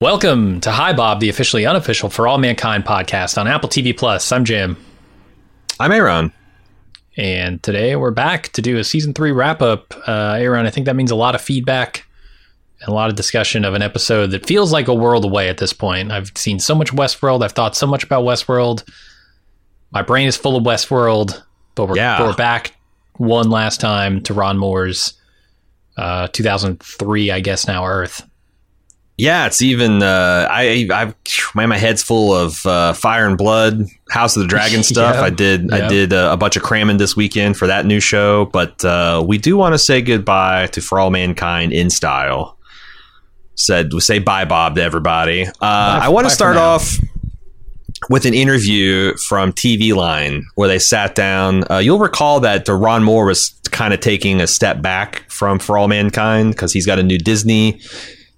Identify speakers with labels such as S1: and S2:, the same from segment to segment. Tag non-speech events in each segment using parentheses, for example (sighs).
S1: Welcome to Hi Bob, the officially unofficial For All Mankind podcast on Apple TV Plus. I'm Jim.
S2: I'm Aaron.
S1: And today we're back to do a season three wrap up. Uh, Aaron, I think that means a lot of feedback and a lot of discussion of an episode that feels like a world away at this point. I've seen so much Westworld. I've thought so much about Westworld. My brain is full of Westworld, but we're,
S2: Yeah.
S1: we're back one last time to Ron Moore's uh, 2003, I guess now, Earth.
S2: Yeah, it's even. Uh, I, I, man, my head's full of uh, Fire and Blood, House of the Dragon (laughs) stuff.
S1: Yep,
S2: I did,
S1: yep.
S2: I did uh, a bunch of cramming this weekend for that new show. But uh, we do want to say goodbye to For All Mankind in style. Said we say bye, Bob, to everybody. Uh, I want to start off with an interview from TV Line where they sat down. Uh, you'll recall that Ron Moore was kind of taking a step back from For All Mankind because he's got a new Disney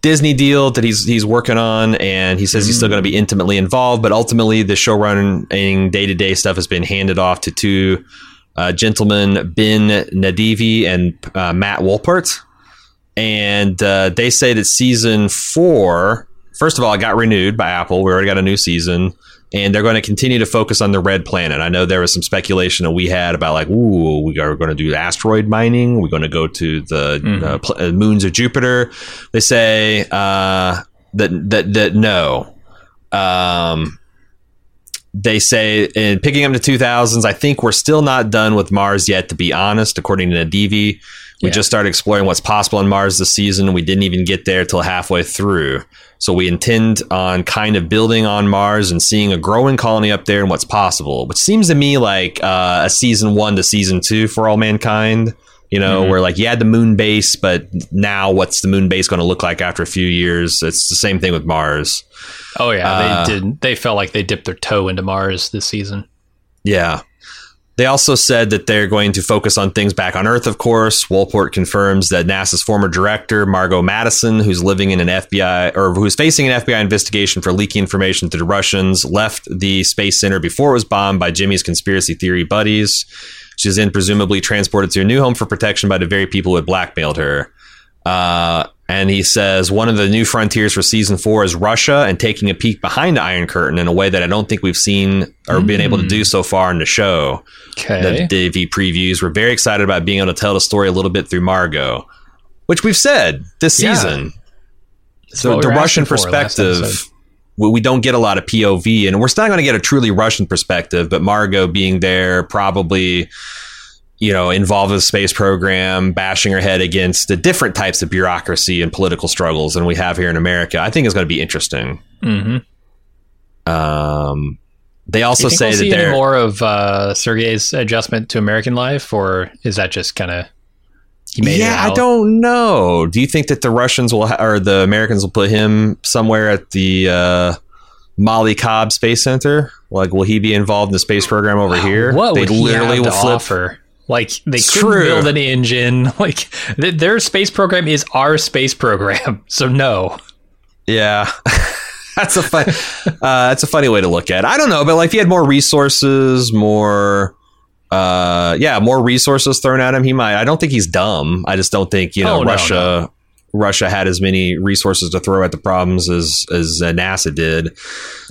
S2: Disney deal that he's he's working on, and he says he's still going to be intimately involved. But ultimately, the showrunning day to day stuff has been handed off to two uh, gentlemen, Ben Nedivi and uh, Matt Wolpert, and uh, they say that season four. First of all, it got renewed by Apple. We already got a new season, and they're going to continue to focus on the red planet. I know there was some speculation that we had about like, ooh, we are going to do asteroid mining. We're going to go to the
S1: Mhm.
S2: uh, pl- uh, moons of Jupiter. They say uh, that that that no. Um, they say in picking up the 2000s, I think we're still not done with Mars yet. To be honest, according to Nedivi, we
S1: Yeah.
S2: just started exploring what's possible on Mars this season. We didn't even get there till halfway through. So we intend on kind of building on Mars and seeing a growing colony up there and what's possible, which seems to me like uh, a season one to season two for all mankind. You know,
S1: Mhm.
S2: where like you had the moon base, but now what's the moon base going to look like after a few years? It's the same thing with Mars.
S1: Oh yeah,
S2: Uh,
S1: they didn't. They felt like they dipped their toe into Mars this season.
S2: Yeah. They also said that they're going to focus on things back on Earth, of course. Wolpert confirms that NASA's former director, Margot Madison, who's living in an FBI or who's facing an FBI investigation for leaking information to the Russians, left the Space Center before it was bombed by Jimmy's conspiracy theory buddies. She's then presumably transported to a new home for protection by the very people who had blackmailed her. Uh, and he says one of the new frontiers for season four is Russia and taking a peek behind the Iron Curtain in a way that I don't think we've seen or been able to do so far in the show.
S1: Okay.
S2: Nedivi previews. We're very excited about being able to tell the story a little bit through Margot, which we've said this
S1: Yeah.
S2: season.
S1: That's
S2: So the Russian
S1: asking for last episode.
S2: perspective, we, we don't get a lot of POV, and we're still going to get a truly Russian perspective. But Margot being there, probably, you know, involved with the space program, bashing her head against the different types of bureaucracy and political struggles than we have here in America. I think is going to be interesting.
S1: Mm-hmm.
S2: Um, they also say
S1: we'll
S2: that they're
S1: more of uh, Sergei's adjustment to American life, or is that just kind of he made
S2: yeah. I don't know. Do you think that the Russians will ha- or the Americans will put him somewhere at the uh, Molly Cobb Space Center? Like, will he be involved in the space program over here?
S1: What
S2: they literally will
S1: to
S2: flip.
S1: offer? Like they
S2: It's
S1: couldn't
S2: true.
S1: build an engine. (laughs) Like th- their space program is our space program. (laughs) So no.
S2: Yeah. (laughs) that's a fun. uh, that's a funny way to look at. it. I don't know, but like if he had more resources, more. Uh, yeah, more resources thrown at him. He might. I don't think he's dumb. I just don't think you know
S1: Oh, no,
S2: Russia. Russia had as many resources to throw at the problems as as uh, NASA did.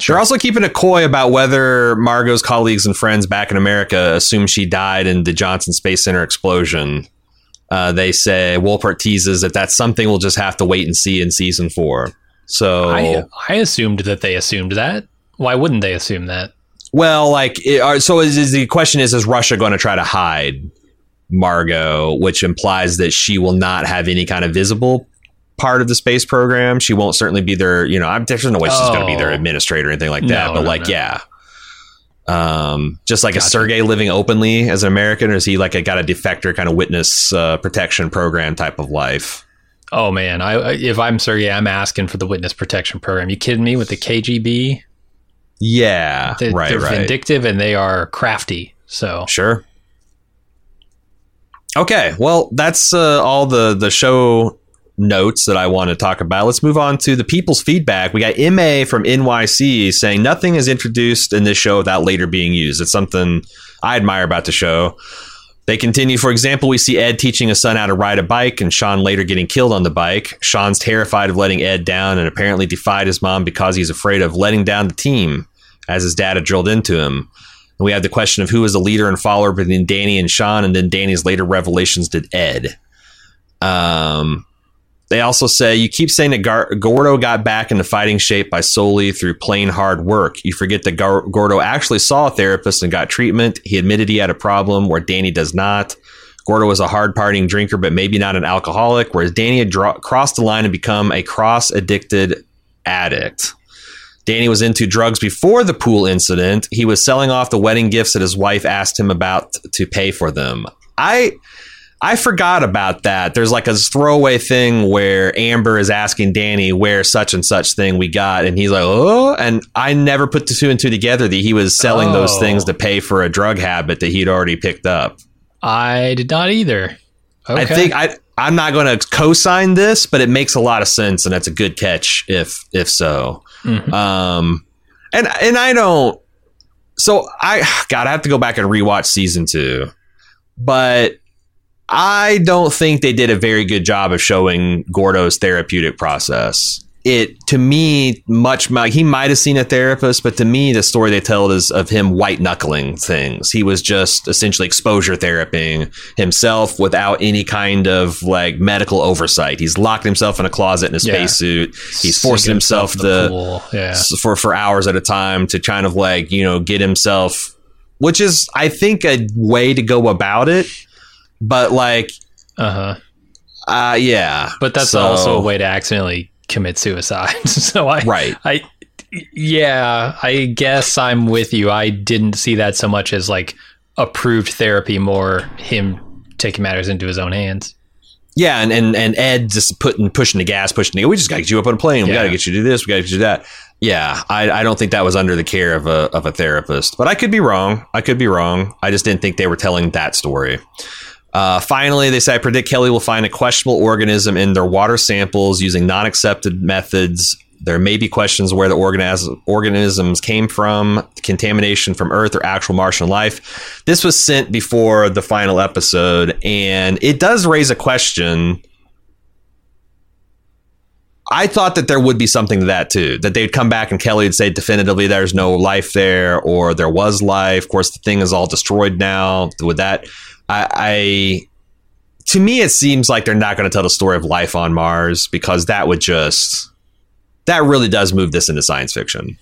S2: They're also keeping a coy about whether Margot's colleagues and friends back in America assume she died in the Johnson Space Center explosion. Uh, they say Wolpert teases that that's something we'll just have to wait and see in season four. So,
S1: I I assumed that they assumed that. Why wouldn't they assume that?
S2: well, like, it, are, so is, is the question is: Is Russia going to try to hide Margot, which implies that she will not have any kind of visible part of the space program? She won't certainly be their, you know, I'm, there's no way she's going to be their
S1: Oh.
S2: administrator or anything like that.
S1: No,
S2: but
S1: no,
S2: like,
S1: no.
S2: yeah. Um, just like
S1: Gotcha.
S2: is Sergey living openly as an American, or is he like a got a defector kind of witness uh, protection program type of life?
S1: Oh man, I if I'm Sergey, I'm asking for the witness protection program. You kidding me with the KGB?
S2: Yeah,
S1: They,
S2: right,
S1: they're
S2: right.
S1: vindictive and they are crafty. So
S2: Sure. Okay, well, that's uh, all the the show notes that I want to talk about. Let's move on to the people's feedback. We got MA from NYC saying nothing is introduced in this show without later being used. It's something I admire about the show. They continue, for example, we see Ed teaching his son how to ride a bike and Sean later getting killed on the bike. Sean's terrified of letting Ed down and apparently defied his mom because he's afraid of letting down the team, as his dad had drilled into him. And we have the question of who is the leader and follower between Danny and Sean, and then Danny's later revelations to Ed. Um, they also say you keep saying that Gar- Gordo got back into fighting shape by solely through plain hard work. You forget that Gar- Gordo actually saw a therapist and got treatment. He admitted he had a problem where Danny does not. Gordo was a hard partying drinker, but maybe not an alcoholic, whereas Danny had crossed the line and become a cross addicted addict. Danny was into drugs before the pool incident. He was selling off the wedding gifts that his wife asked him about to pay for them. I I forgot about that. There's like a throwaway thing where Amber is asking Danny where such and such thing we got, and he's like, "Oh," and I never put the two and two together that he was selling those
S1: Oh.
S2: things to pay for a drug habit that he'd already picked up.
S1: I did not either. Okay.
S2: I think I I'm not going to co-sign this, but it makes a lot of sense, and that's a good catch if if so.
S1: Mhm.
S2: Um, and and I don't. So I (sighs) God, I have to go back and rewatch season two, but I don't think they did a very good job of showing Gordo's therapeutic process. It to me much he might have seen a therapist, but to me the story they tell is of him white knuckling things. He was just essentially exposure therapying himself without any kind of like medical oversight. He's locked himself in a closet in a
S1: Yeah.
S2: spacesuit. He's forcing himself
S1: the
S2: to.
S1: Yeah.
S2: for for hours at a time to kind of like you know get himself which is i think a way to go about it but like
S1: Uh huh.
S2: uh yeah
S1: But that's
S2: So-
S1: also a way to accidentally commit suicide. (laughs) so I,
S2: right
S1: I, yeah, I guess I'm with you. I didn't see that so much as like approved therapy, more him taking matters into his own hands.
S2: yeah and and, and ed just putting pushing the gas pushing the we just gotta get you up on a plane we
S1: Yeah.
S2: gotta get you to do this we gotta get you to that yeah I, I don't think that was under the care of a of a therapist but i could be wrong i could be wrong i just didn't think they were telling that story Uh, finally, they say I predict Kelly will find a questionable organism in their water samples using non-accepted methods. There may be questions where the organis- organisms came from, contamination from Earth, or actual Martian life. This was sent before the final episode, and it does raise a question. I thought that there would be something to that too. That they'd come back and Kelly would say definitively there's no life there, or there was life. Of course, the thing is all destroyed now. Would that? I, I to me, it seems like they're not going to tell the story of life on Mars because that would just that really does move this into science fiction.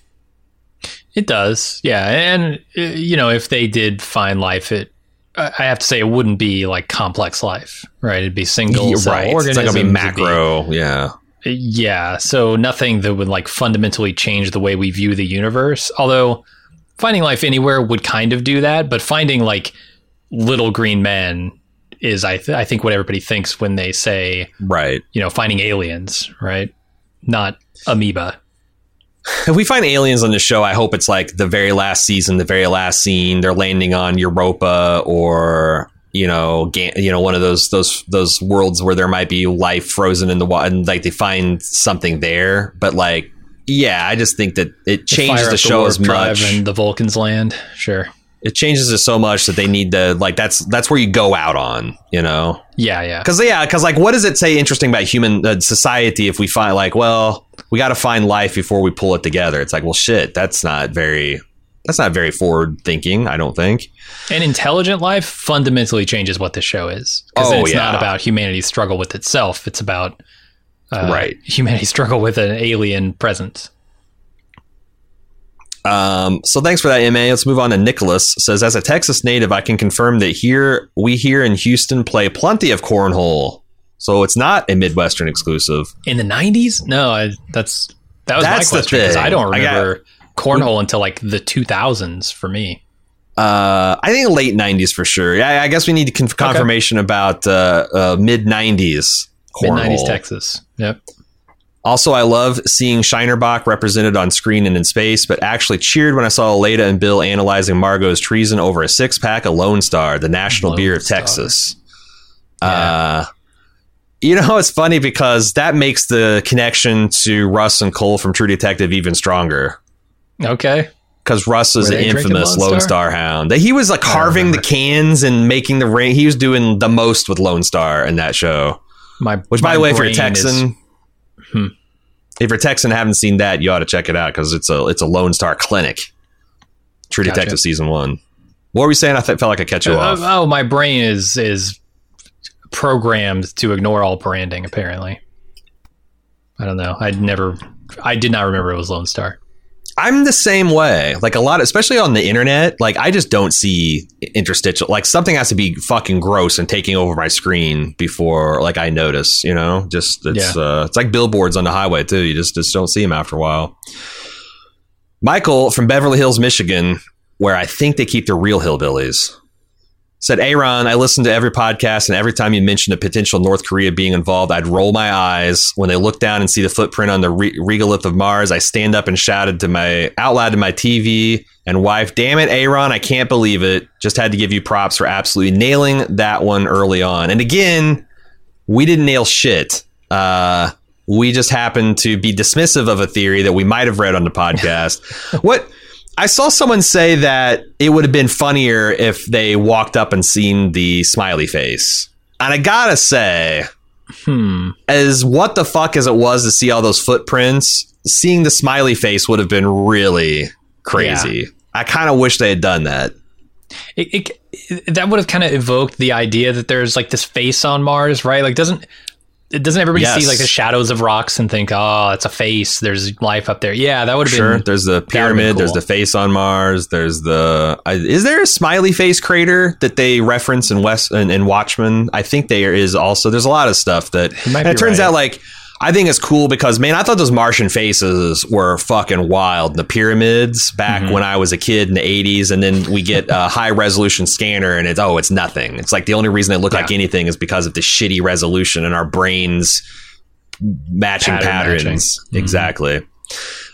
S1: It does, yeah. And uh, you know, if they did find life, it I have to say it wouldn't be like complex life, right? It'd be single cell
S2: right. It's
S1: organisms.
S2: not going to be macro. yeah.
S1: Yeah, so nothing that would like fundamentally change the way we view the universe. Although finding life anywhere would kind of do that, but finding like little green men is I th- I think what everybody thinks when they say,
S2: Right.
S1: you know, finding aliens, right? Not amoeba.
S2: If we find aliens on the show, I hope it's like the very last season, the very last scene. They're landing on Europa or you know, Ga- you know, one of those those those worlds where there might be life frozen in the water, and like they find something there. But like, yeah, I just think that it changes
S1: Fire
S2: the show as much.
S1: and the Vulcans land. Sure.
S2: It changes it so much that they need to like that's that's where you go out on, you know.
S1: Yeah, yeah.
S2: Because yeah, because like, what does it say interesting about human uh, society if we find like, well, we got to find life before we pull it together? It's like, well, shit, that's not very, that's not very forward thinking. I don't think.
S1: An intelligent life fundamentally changes what the show is. Because
S2: Oh,
S1: it's not about humanity's struggle with itself. It's about uh,
S2: Right.
S1: humanity's (laughs) struggle with an alien presence.
S2: Um, so thanks for that, Ma. Let's move on to Nicholas. Says, as a Texas native, I can confirm that here we here in Houston play plenty of cornhole. So it's not a Midwestern exclusive.
S1: In the '90s? No, I, that's that was
S2: That's
S1: my question. 'cause I don't
S2: I got-
S1: remember cornhole until like the 2000s for me.
S2: Uh, I think late '90s for sure. Yeah, I guess we need conf- confirmation about uh, uh, mid '90s.
S1: Mid '90s
S2: cornhole.
S1: Texas. Yep.
S2: Also, I love seeing Shiner Bock represented on screen and in space, but actually cheered when I saw Aleida and Bill analyzing Margot's treason over a six pack of Lone Star, the national
S1: Lone
S2: beer of
S1: Star.
S2: Texas. Uh, you know, it's funny because that makes the connection to Rust and Cohle from True Detective even stronger.
S1: Okay.
S2: because Rust
S1: Were
S2: an infamous
S1: Lone
S2: Lone
S1: Star?
S2: Star hound. He was like carving the cans and making the rain. He was doing the most with Lone Star in that show.
S1: My
S2: Which, by the way, if you're a
S1: brain is-
S2: Texan,
S1: Hmm.
S2: if you're Texan and haven't seen that, you ought to check it out because it's a it's a Lone Star clinic. True
S1: Gotcha.
S2: Detective season one. What were we saying? I th- felt like I cut you
S1: Uh,
S2: off.
S1: oh, my brain is is programmed to ignore all branding. Apparently, I don't know. I'd never. I did not remember it was Lone Star.
S2: I'm the same way. Like a lot, especially on the internet. Like I just don't see interstitial. Like something has to be fucking gross and taking over my screen before like I notice. You know, just it's uh, it's like billboards on the highway too. You just just don't see them after a while. Michael from Beverly Hills, Michigan, where I think they keep the real hillbillies. Said Aaron, I listened to every podcast, and every time you mentioned a potential North Korea being involved, I'd roll my eyes. When they look down and see the footprint on the re- regolith of Mars, I stand up and shouted to my out loud to my TV and wife, "Damn it, Aaron! I can't believe it! Just had to give you props for absolutely nailing that one early on." And again, we didn't nail shit. Uh, we just happened to be dismissive of a theory that we might have read on the podcast. (laughs) what I saw someone say that it would have been funnier if they walked up and seen the smiley face. And I gotta say,
S1: Hmm.
S2: as what the fuck as it was to see all those footprints, seeing the smiley face would have been really crazy. I kind of wish they had done that.
S1: It, it, it- that would have kind of evoked the idea that there's like this face on Mars, right? Like, doesn't it doesn't everybody
S2: Yes.
S1: see like the shadows of rocks and think, oh, it's a face. There's life up there. Yeah, that would have
S2: Sure.
S1: been.
S2: There's the pyramid. There's the face on Mars. There's the. I is there a smiley face crater that they reference in West in, in Watchmen? I think there is also. There's a lot of stuff that. It turns
S1: right.
S2: out like. I think it's cool because man, I thought those Martian faces were fucking wild. The pyramids back
S1: Mhm.
S2: when I was a kid in the '80s, and then we get a (laughs) high resolution scanner, and it's oh, it's nothing. It's like the only reason they look
S1: Yeah.
S2: like anything is because of the shitty resolution and our brains matching
S1: Pattern
S2: patterns.
S1: matching. Mhm.
S2: Exactly.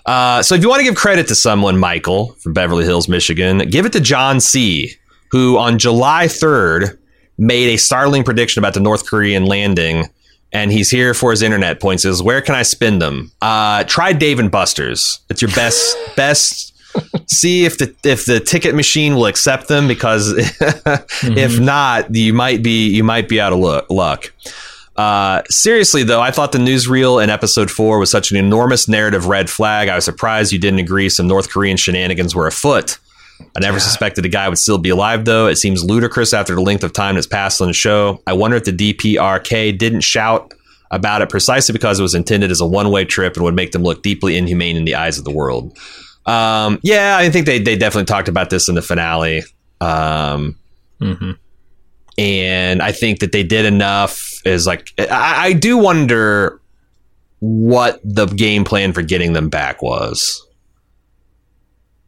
S2: Uh, so if you want to give credit to someone, Michael from Beverly Hills, Michigan, give it to John C., who on July 3rd made a startling prediction about the North Korean landing. And he's here for his internet points. Is where can I spend them? Uh, try Dave and Buster's. It's your best (laughs) best. See if the if the ticket machine will accept them because (laughs) if not, you might be you might be out of lu- luck. Uh, seriously though, I thought the newsreel in episode four was such an enormous narrative red flag. I was surprised you didn't agree some North Korean shenanigans were afoot. I never suspected the guy would still be alive, though. It seems ludicrous after the length of time that's passed on the show. I wonder if the DPRK didn't shout about it precisely because it was intended as a one way trip and would make them look deeply inhumane in the eyes of the world. Um, yeah, I think they, they definitely talked about this in the finale. Um,
S1: Mhm.
S2: and I think that they did enough. Is like I, I do wonder what the game plan for getting them back was.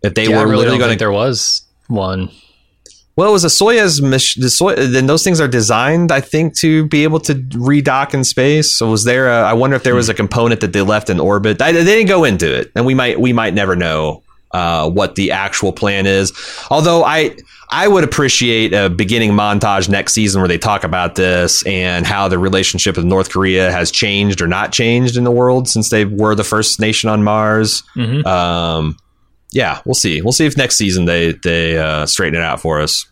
S2: If they
S1: Yeah, I
S2: were
S1: really
S2: literally
S1: don't
S2: going
S1: think
S2: to
S1: there was one.
S2: well, it was a Soyuz mission. The Soy- then those things are designed, I think, to be able to redock in space. So was there? A, I wonder if there was a component that they left in orbit. I, they didn't go into it, and we might we might never know uh, what the actual plan is. Although I I would appreciate a beginning montage next season where they talk about this and how the relationship with North Korea has changed or not changed in the world since they were the first nation on Mars.
S1: Mhm.
S2: Um, yeah, we'll see. We'll see if next season they they uh, straighten it out for us.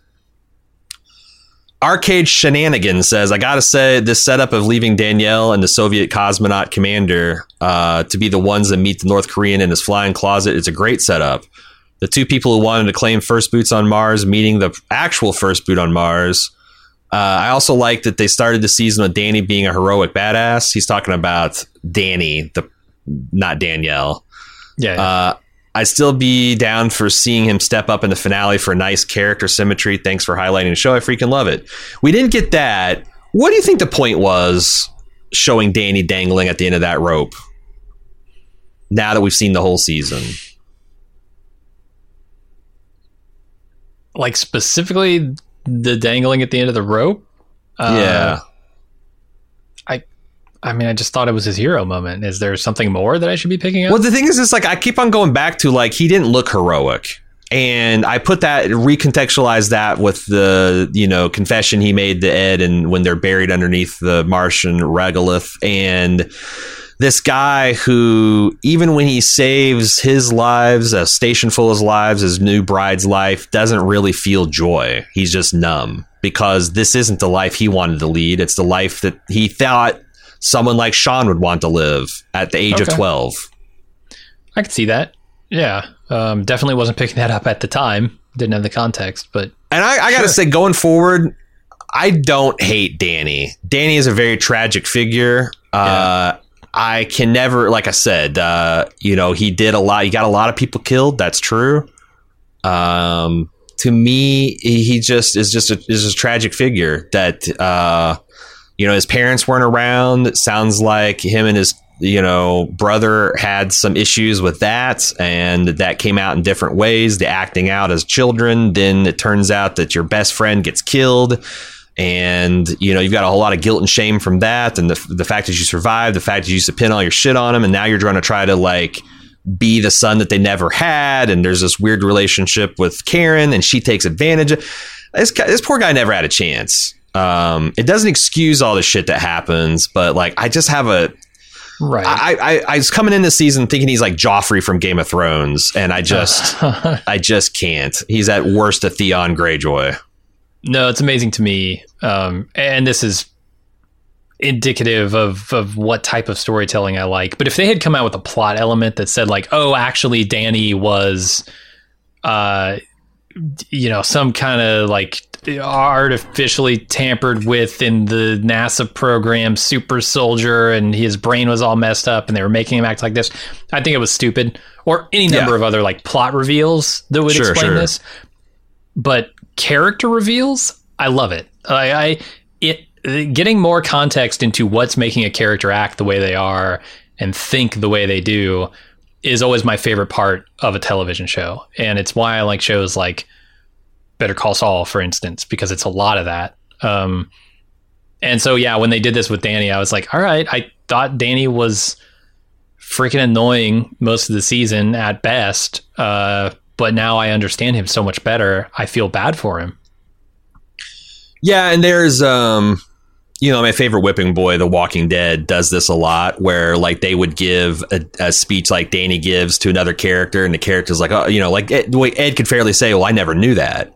S2: Arcade Shenanigans says, I gotta say, this setup of leaving Danielle and the Soviet cosmonaut commander uh, to be the ones that meet the North Korean in his flying closet is a great setup. The two people who wanted to claim first boots on Mars meeting the actual first boot on Mars. Uh, I also like that they started the season with Danny being a heroic badass. He's talking about Danny, the not Danielle.
S1: Yeah.
S2: Uh, I'd still be down for seeing him step up in the finale for a nice character symmetry. Thanks for highlighting the show. I freaking love it. We didn't get that. What do you think the point was showing Danny dangling at the end of that rope? Now that we've seen the whole season,
S1: like specifically the dangling at the end of the rope. Uh,
S2: yeah,
S1: I mean, I just thought it was his hero moment. Is there something more that I should be picking up?
S2: Well, the thing is, is like I keep on going back to like he didn't look heroic, and I put that recontextualize that with the you know confession he made to Ed, and when they're buried underneath the Martian regolith, and this guy who, even when he saves his lives, a station full of lives, his new bride's life, doesn't really feel joy. He's just numb because this isn't the life he wanted to lead. It's the life that he thought someone like Sean would want to live at the age
S1: Okay.
S2: of 12.
S1: I could see that. Yeah, um, definitely wasn't picking that up at the time. Didn't have the context, but
S2: And I, I got to say, going forward, I don't hate Danny. Danny is a very tragic figure. Uh, I can never, like I said, uh, you know, he did a lot. He got a lot of people killed. That's true. Um, to me, he he just is just a, is a tragic figure that, uh, you know, his parents weren't around. Sounds like him and his, you know, brother had some issues with that, and that came out in different ways. The acting out as children. Then it turns out that your best friend gets killed. And you know you've got a whole lot of guilt and shame from that, and the the fact that you survived, the fact that you used to pin all your shit on him, and now you're trying to try to like be the son that they never had, and there's this weird relationship with Karen, and she takes advantage of this. This poor guy never had a chance. Um, it doesn't excuse all the shit that happens, but like I just have a
S1: right.
S2: I, I I was coming in this season thinking he's like Joffrey from Game of Thrones, and I just (laughs) I just can't. He's at worst a Theon Greyjoy.
S1: no, it's amazing to me, um, and this is indicative of of what type of storytelling I like. But if they had come out with a plot element that said like, oh, actually, Danny was, uh, you know, some kind of like artificially tampered with in the NASA program, super soldier, and his brain was all messed up, and they were making him act like this. I think it was stupid, or any number
S2: Yeah.
S1: of other like plot reveals that would
S2: Sure,
S1: explain
S2: sure.
S1: this. But character reveals, I love it. I, I it getting more context into what's making a character act the way they are and think the way they do is always my favorite part of a television show, and it's why I like shows like Better Call Saul, for instance, because it's a lot of that. Um, and so, yeah, when they did this with Danny, I was like, all right, I thought Danny was freaking annoying most of the season at best. Uh, but now I understand him so much better. I feel bad for him.
S2: Yeah, and there's um you know, my favorite whipping boy, The Walking Dead, does this a lot where like they would give a, a speech like Danny gives to another character, and the character's like, oh, you know, like Ed, Ed could fairly say, well, I never knew that.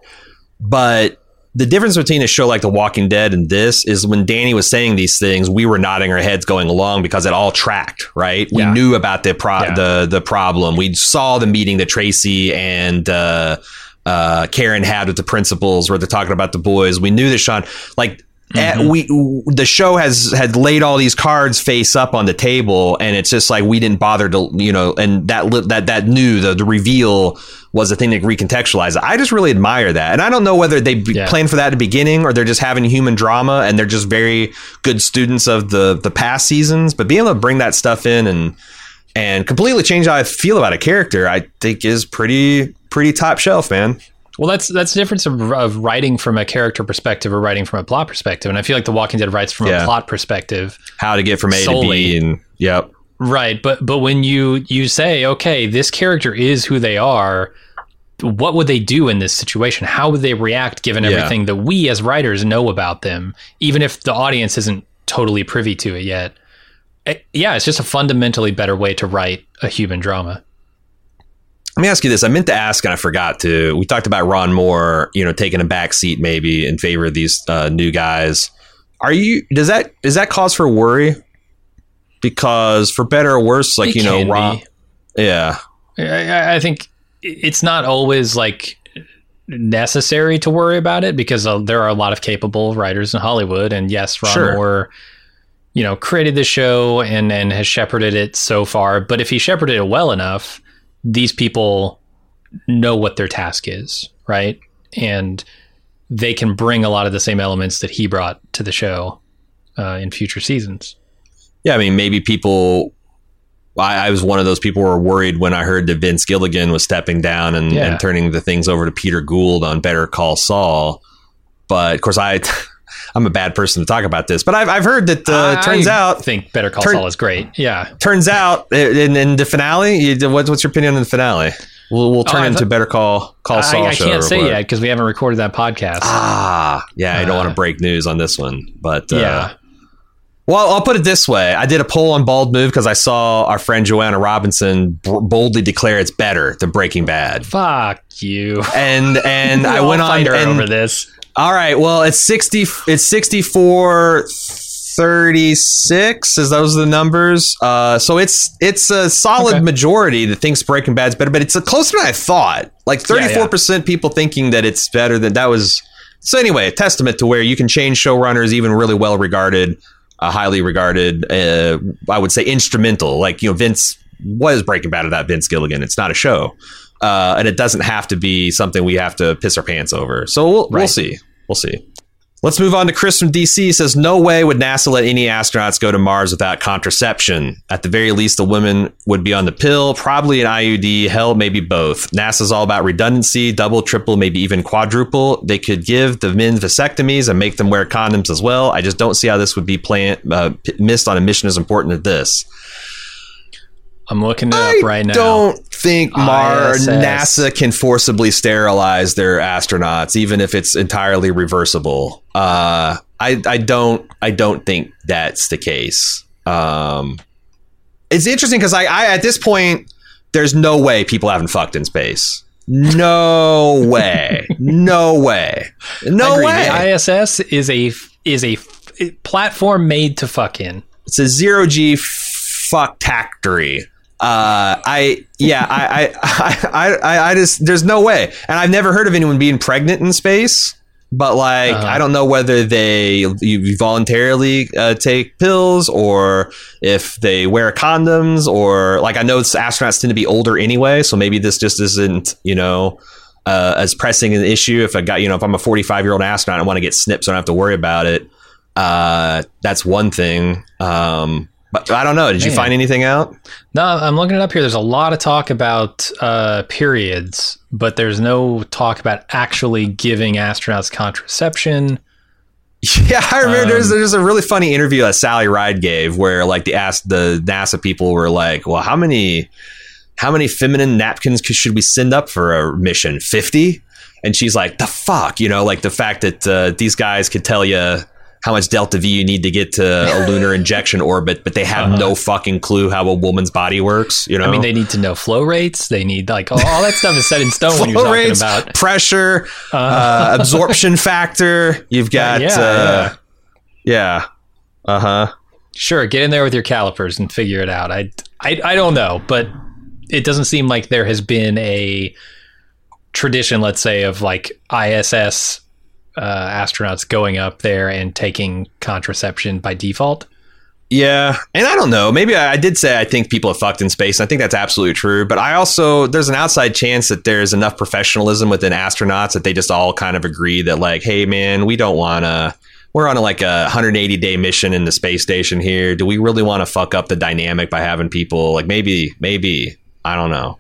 S2: But the difference between a show like The Walking Dead and this is when Danny was saying these things, we were nodding our heads going along because it all tracked, right? We
S1: Yeah.
S2: knew about the pro-
S1: Yeah.
S2: the the problem. We saw the meeting that Tracy and uh, uh, Karen had with the principals where they're talking about the boys. We knew that Sean, like, eh, we the show has had laid all these cards face up on the table, and it's just like we didn't bother to, you know, and that li- that that new the, the reveal was the thing that recontextualized it. I just really admire that, and I don't know whether they
S1: Yeah.
S2: planned for that at the beginning or they're just having human drama and they're just very good students of the the past seasons. But being able to bring that stuff in and and completely change how I feel about a character, I think is pretty pretty top shelf, man.
S1: Well, that's that's the difference of, of writing from a character perspective or writing from a plot perspective. And I feel like The Walking Dead writes from
S2: Yeah.
S1: a plot perspective,
S2: How to get from A to B, and yep,
S1: right? But but when you you say, okay, this character is who they are, what would they do in this situation? How would they react given
S2: Yeah.
S1: everything that we as writers know about them, even if the audience isn't totally privy to it yet? Eh, Yeah, it's just a fundamentally better way to write a human drama.
S2: Let me ask you this. I meant to ask and I forgot to. We talked about Ron Moore, you know, taking a back seat maybe in favor of these uh, new guys. Are you does that is that cause for worry? Because for better or worse, like
S1: It
S2: you know, Ron,
S1: be.
S2: yeah,
S1: I- I, I think it's not always like necessary to worry about it because uh, there are a lot of capable writers in Hollywood, and yes, Ron
S2: Sure.
S1: Moore, you know, created the show and and has shepherded it so far. But if he shepherded it well enough, these people know what their task is, right? And they can bring a lot of the same elements that he brought to the show uh, in future seasons.
S2: yeah. I mean, maybe people. I, I was one of those people who were worried when I heard that Vince Gilligan was stepping down and,
S1: Yeah.
S2: and turning the things over to Peter Gould on Better Call Saul. But of course, I (laughs) I'm a bad person to talk about this. But I've I've heard that uh, turns out
S1: think Better Call
S2: turn-
S1: Saul is great. Yeah,
S2: turns out in, in the finale, you, what's, what's your opinion on the finale? We'll, we'll turn
S1: Oh,
S2: into
S1: thought-
S2: Better Call Call Saul.
S1: I, I
S2: show
S1: can't say yet because we haven't recorded that podcast.
S2: Ah, yeah, I don't
S1: Uh,
S2: want to break news on this one, but uh,
S1: yeah,
S2: Well, I'll put it this way: I did a poll on Bald Move because I saw our friend Joanna Robinson boldly declare it's better than Breaking Bad,
S1: Fuck you.
S2: and and (laughs) I went on and
S1: over this.
S2: All right. Well, it's sixty. It's sixty four. 36 is those the numbers uh so it's it's a solid
S1: Okay.
S2: majority that thinks breaking bad's better but it's a closer than i thought like 34% people thinking that it's better than that was so anyway a testament to where you can change showrunners even really well regarded uh, highly regarded uh, i would say instrumental like you know vince was breaking bad without vince gilligan it's not a show uh, and it doesn't have to be something we have to piss our pants over so we'll, we'll see we'll see Let's move on to Chris from DC. Says, No way would NASA let any astronauts go to Mars without contraception. At the very least, the women would be on the pill, probably an IUD, hell, maybe both. NASA's all about redundancy, double, triple, maybe even quadruple. They could give the men vasectomies and make them wear condoms as well. I just don't see how this would be plan- uh, missed on a mission as important as this.
S1: I'm looking it up right now.
S2: I don't think Mar
S1: ISS.
S2: NASA can forcibly sterilize their astronauts, even if it's entirely reversible. Uh, I I don't I don't think that's the case. Um, it's interesting because I, I at this point there's no way people haven't fucked in space. No (laughs) way. no way. No way.
S1: The ISS is a is a f- platform made to fuck in.
S2: it's a zero G fucktactory. Uh, I yeah, I, I I I I just there's no way, and I've never heard of anyone being pregnant in space. But like,
S1: Uh-huh.
S2: I don't know whether they you voluntarily uh, take pills or if they wear condoms or like I know astronauts tend to be older anyway, so maybe this just isn't you know uh, as pressing an issue. If I got you know if I'm a 45 year old astronaut, I want to get snipped, so I don't have to worry about it. Uh, that's one thing. Um, I don't know. Did you find anything out?
S1: No, I'm looking it up here. There's a lot of talk about uh, periods, but there's no talk about actually giving astronauts contraception. (laughs)
S2: Yeah, I remember
S1: Um,
S2: there's there's a really funny interview that Sally Ride gave where like the ask the NASA people were like, "Well, how many how many feminine napkins should we send up for a mission? 50?" And she's like, "The fuck, you know, like the fact that uh, these guys could tell you how much delta V you need to get to a lunar (laughs) injection orbit, but they have
S1: Uh-huh.
S2: no fucking clue how a woman's body works, you know?"
S1: I mean, they need to know flow rates. They need like all, all that stuff is set in stone when you're
S2: Flow
S1: talking
S2: rates,
S1: about.
S2: pressure,
S1: Uh,
S2: uh, absorption (laughs) factor. You've got,
S1: yeah,
S2: uh, yeah, uh huh.
S1: Sure, get in there with your calipers and figure it out. I, I, I don't know, but it doesn't seem like there has been a tradition, let's say, of like ISS uh, astronauts going up there and taking contraception by default.
S2: Yeah, and I don't know. Maybe I, I did say I think people have fucked in space. I think that's absolutely true. But I also there's an outside chance that there's enough professionalism within astronauts that they just all kind of agree that like, hey man, we don't want to. We're on a, like a 180 day mission in the space station here. Do we really want to fuck up the dynamic by having people like maybe maybe I don't know.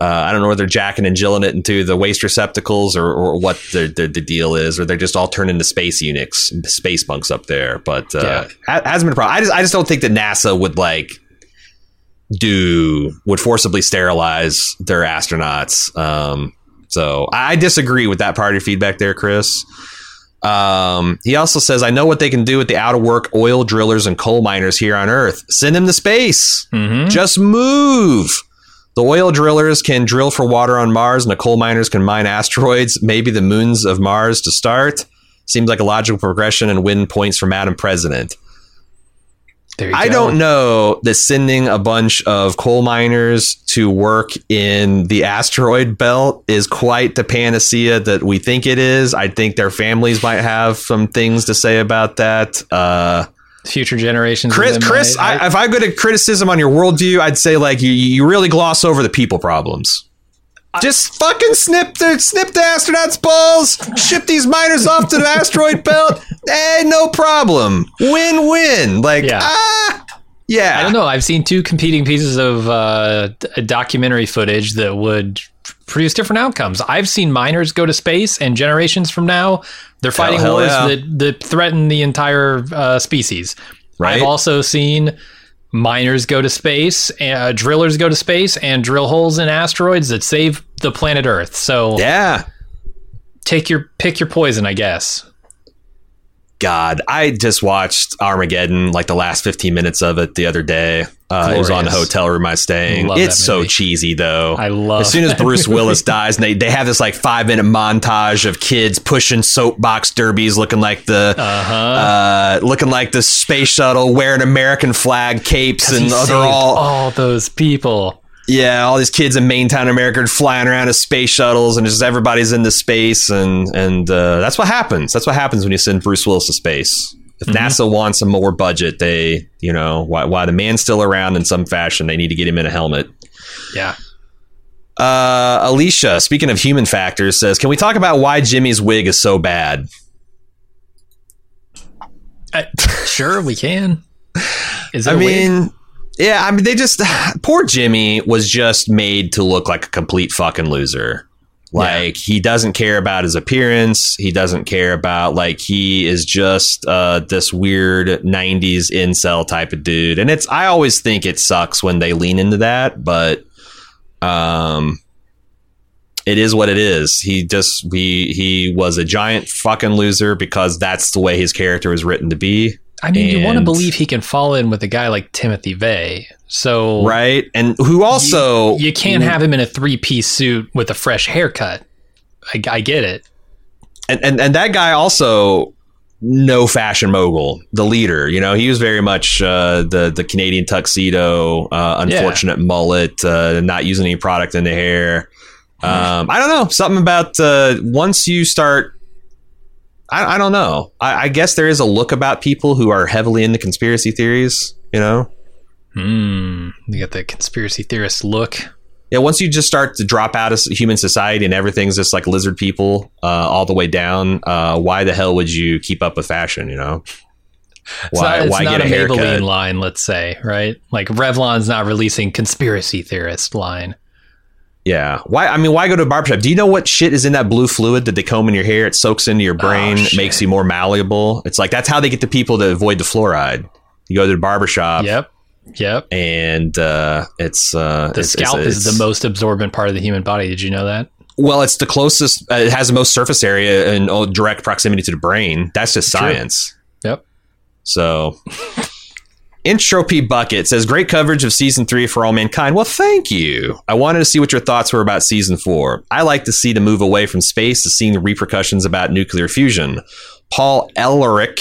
S2: Uh, I don't know whether they're jacking and jilling it into the waste receptacles or, or what the, the the deal is, or they're just all turned into space eunuchs, space monks up there. But uh,
S1: Yeah.
S2: hasn't been a problem. I just I just don't think that NASA would like do would forcibly sterilize their astronauts. Um, so I disagree with that part of your feedback there, Chris. Um, he also says, I know what they can do with the out of work oil drillers and coal miners here on Earth. Send them to space.
S1: Mm-hmm.
S2: Just move. The oil drillers can drill for water on Mars, and the coal miners can mine asteroids, maybe the moons of Mars to start. Seems like a logical progression and win points for Madam President.
S1: There you
S2: I
S1: go.
S2: don't know that sending a bunch of coal miners to work in the asteroid belt is quite the panacea that we think it is. I think their families might have some things to say about that. Uh,
S1: Future generations.
S2: Chris,
S1: them
S2: Chris,
S1: might-
S2: I, if I go to criticism on your worldview, I'd say like you, you really gloss over the people problems. Just fucking snip the snip the astronauts' balls, ship these miners off to the asteroid belt. (laughs) Eh, no problem. Win win. Like
S1: Yeah.
S2: ah, yeah.
S1: I don't know. I've seen two competing pieces of uh, documentary footage that would produce different outcomes. I've seen miners go to space, and generations from now, they're fighting
S2: hell
S1: wars
S2: yeah.
S1: that, that threaten the entire uh, species.
S2: Right.
S1: I've also seen miners go to space, uh, drillers go to space, and drill holes in asteroids that save the planet Earth. So
S2: Yeah.
S1: take your pick your poison, I guess.
S2: God, I just watched Armageddon, like the last 15 minutes of it the other day. Uh, it was on the hotel room I was staying.
S1: Love
S2: It's so cheesy, though.
S1: I love
S2: As soon as Bruce. Willis dies, and they, they have this like five minute montage of kids pushing soapbox derbies, looking like the
S1: Uh-huh.
S2: uh, looking like the space shuttle, wearing American flag capes, and they're all
S1: all those people.
S2: Yeah, all these kids in Maintown America are flying around as space shuttles, and just everybody's into space, and and uh, that's what happens. That's what happens when you send Bruce Willis to space. If
S1: Mm-hmm.
S2: NASA wants some more budget, they you know why why the man's still around in some fashion, they need to get him in a helmet.
S1: Yeah.
S2: Uh, Alicia, speaking of human factors, says, "Can we talk about why Jimmy's wig is so bad?"
S1: I, sure, we can. Is it
S2: I
S1: a wig?
S2: Yeah, I mean, they just (sighs) poor Jimmy was just made to look like a complete fucking loser. Like he doesn't care about his appearance. He doesn't care about like he is just uh, this weird '90s incel type of dude. And it's I always think it sucks when they lean into that, but um, it is what it is. He just he he was a giant fucking loser because that's the way his character was written to be.
S1: I mean, you want to believe he can fall in with a guy like Timothy Vey. So
S2: right? And who also
S1: you can't have him in a three piece suit with a fresh haircut. I, I get it.
S2: and, and and that guy also no fashion mogul, the leader. You know, he was very much uh, the the Canadian tuxedo, uh, unfortunate mullet, uh, not using any product in the hair. Um, I don't know something about uh, once you start. I, I don't know. I, I guess there is a look about people who are heavily into conspiracy theories. You know,
S1: Hmm. You got the conspiracy theorist look.
S2: Yeah, once you just start to drop out of human society and everything's just like lizard people uh, all the way down, uh, why the hell would you keep up with fashion? You know,
S1: It's
S2: why
S1: not, it's
S2: why
S1: not
S2: get a,
S1: a Maybelline line, let's say, right? Like Revlon's not releasing conspiracy theorist line.
S2: Yeah, why? I mean, why go to a barbershop? Do you know what shit is in that blue fluid that they comb in your hair? It soaks into your brain,
S1: Oh,
S2: makes you more malleable. It's like that's how they get the people to avoid the fluoride. You go to the barbershop,
S1: Yep. Yep.
S2: and uh, it's uh,
S1: The
S2: it's-
S1: scalp
S2: it's-
S1: is the most absorbent part of the human body. Did you know that?
S2: Well, it's the closest. Uh, it has the most surface area in oh, direct proximity to the brain. That's just
S1: True.
S2: science.
S1: Yep.
S2: So, (laughs) Entropy Bucket says, Great coverage of season three for All Mankind. Well, thank you. I wanted to see what your thoughts were about season four. I like to see the move away from space to seeing the repercussions about nuclear fusion. Paul Ehrlich,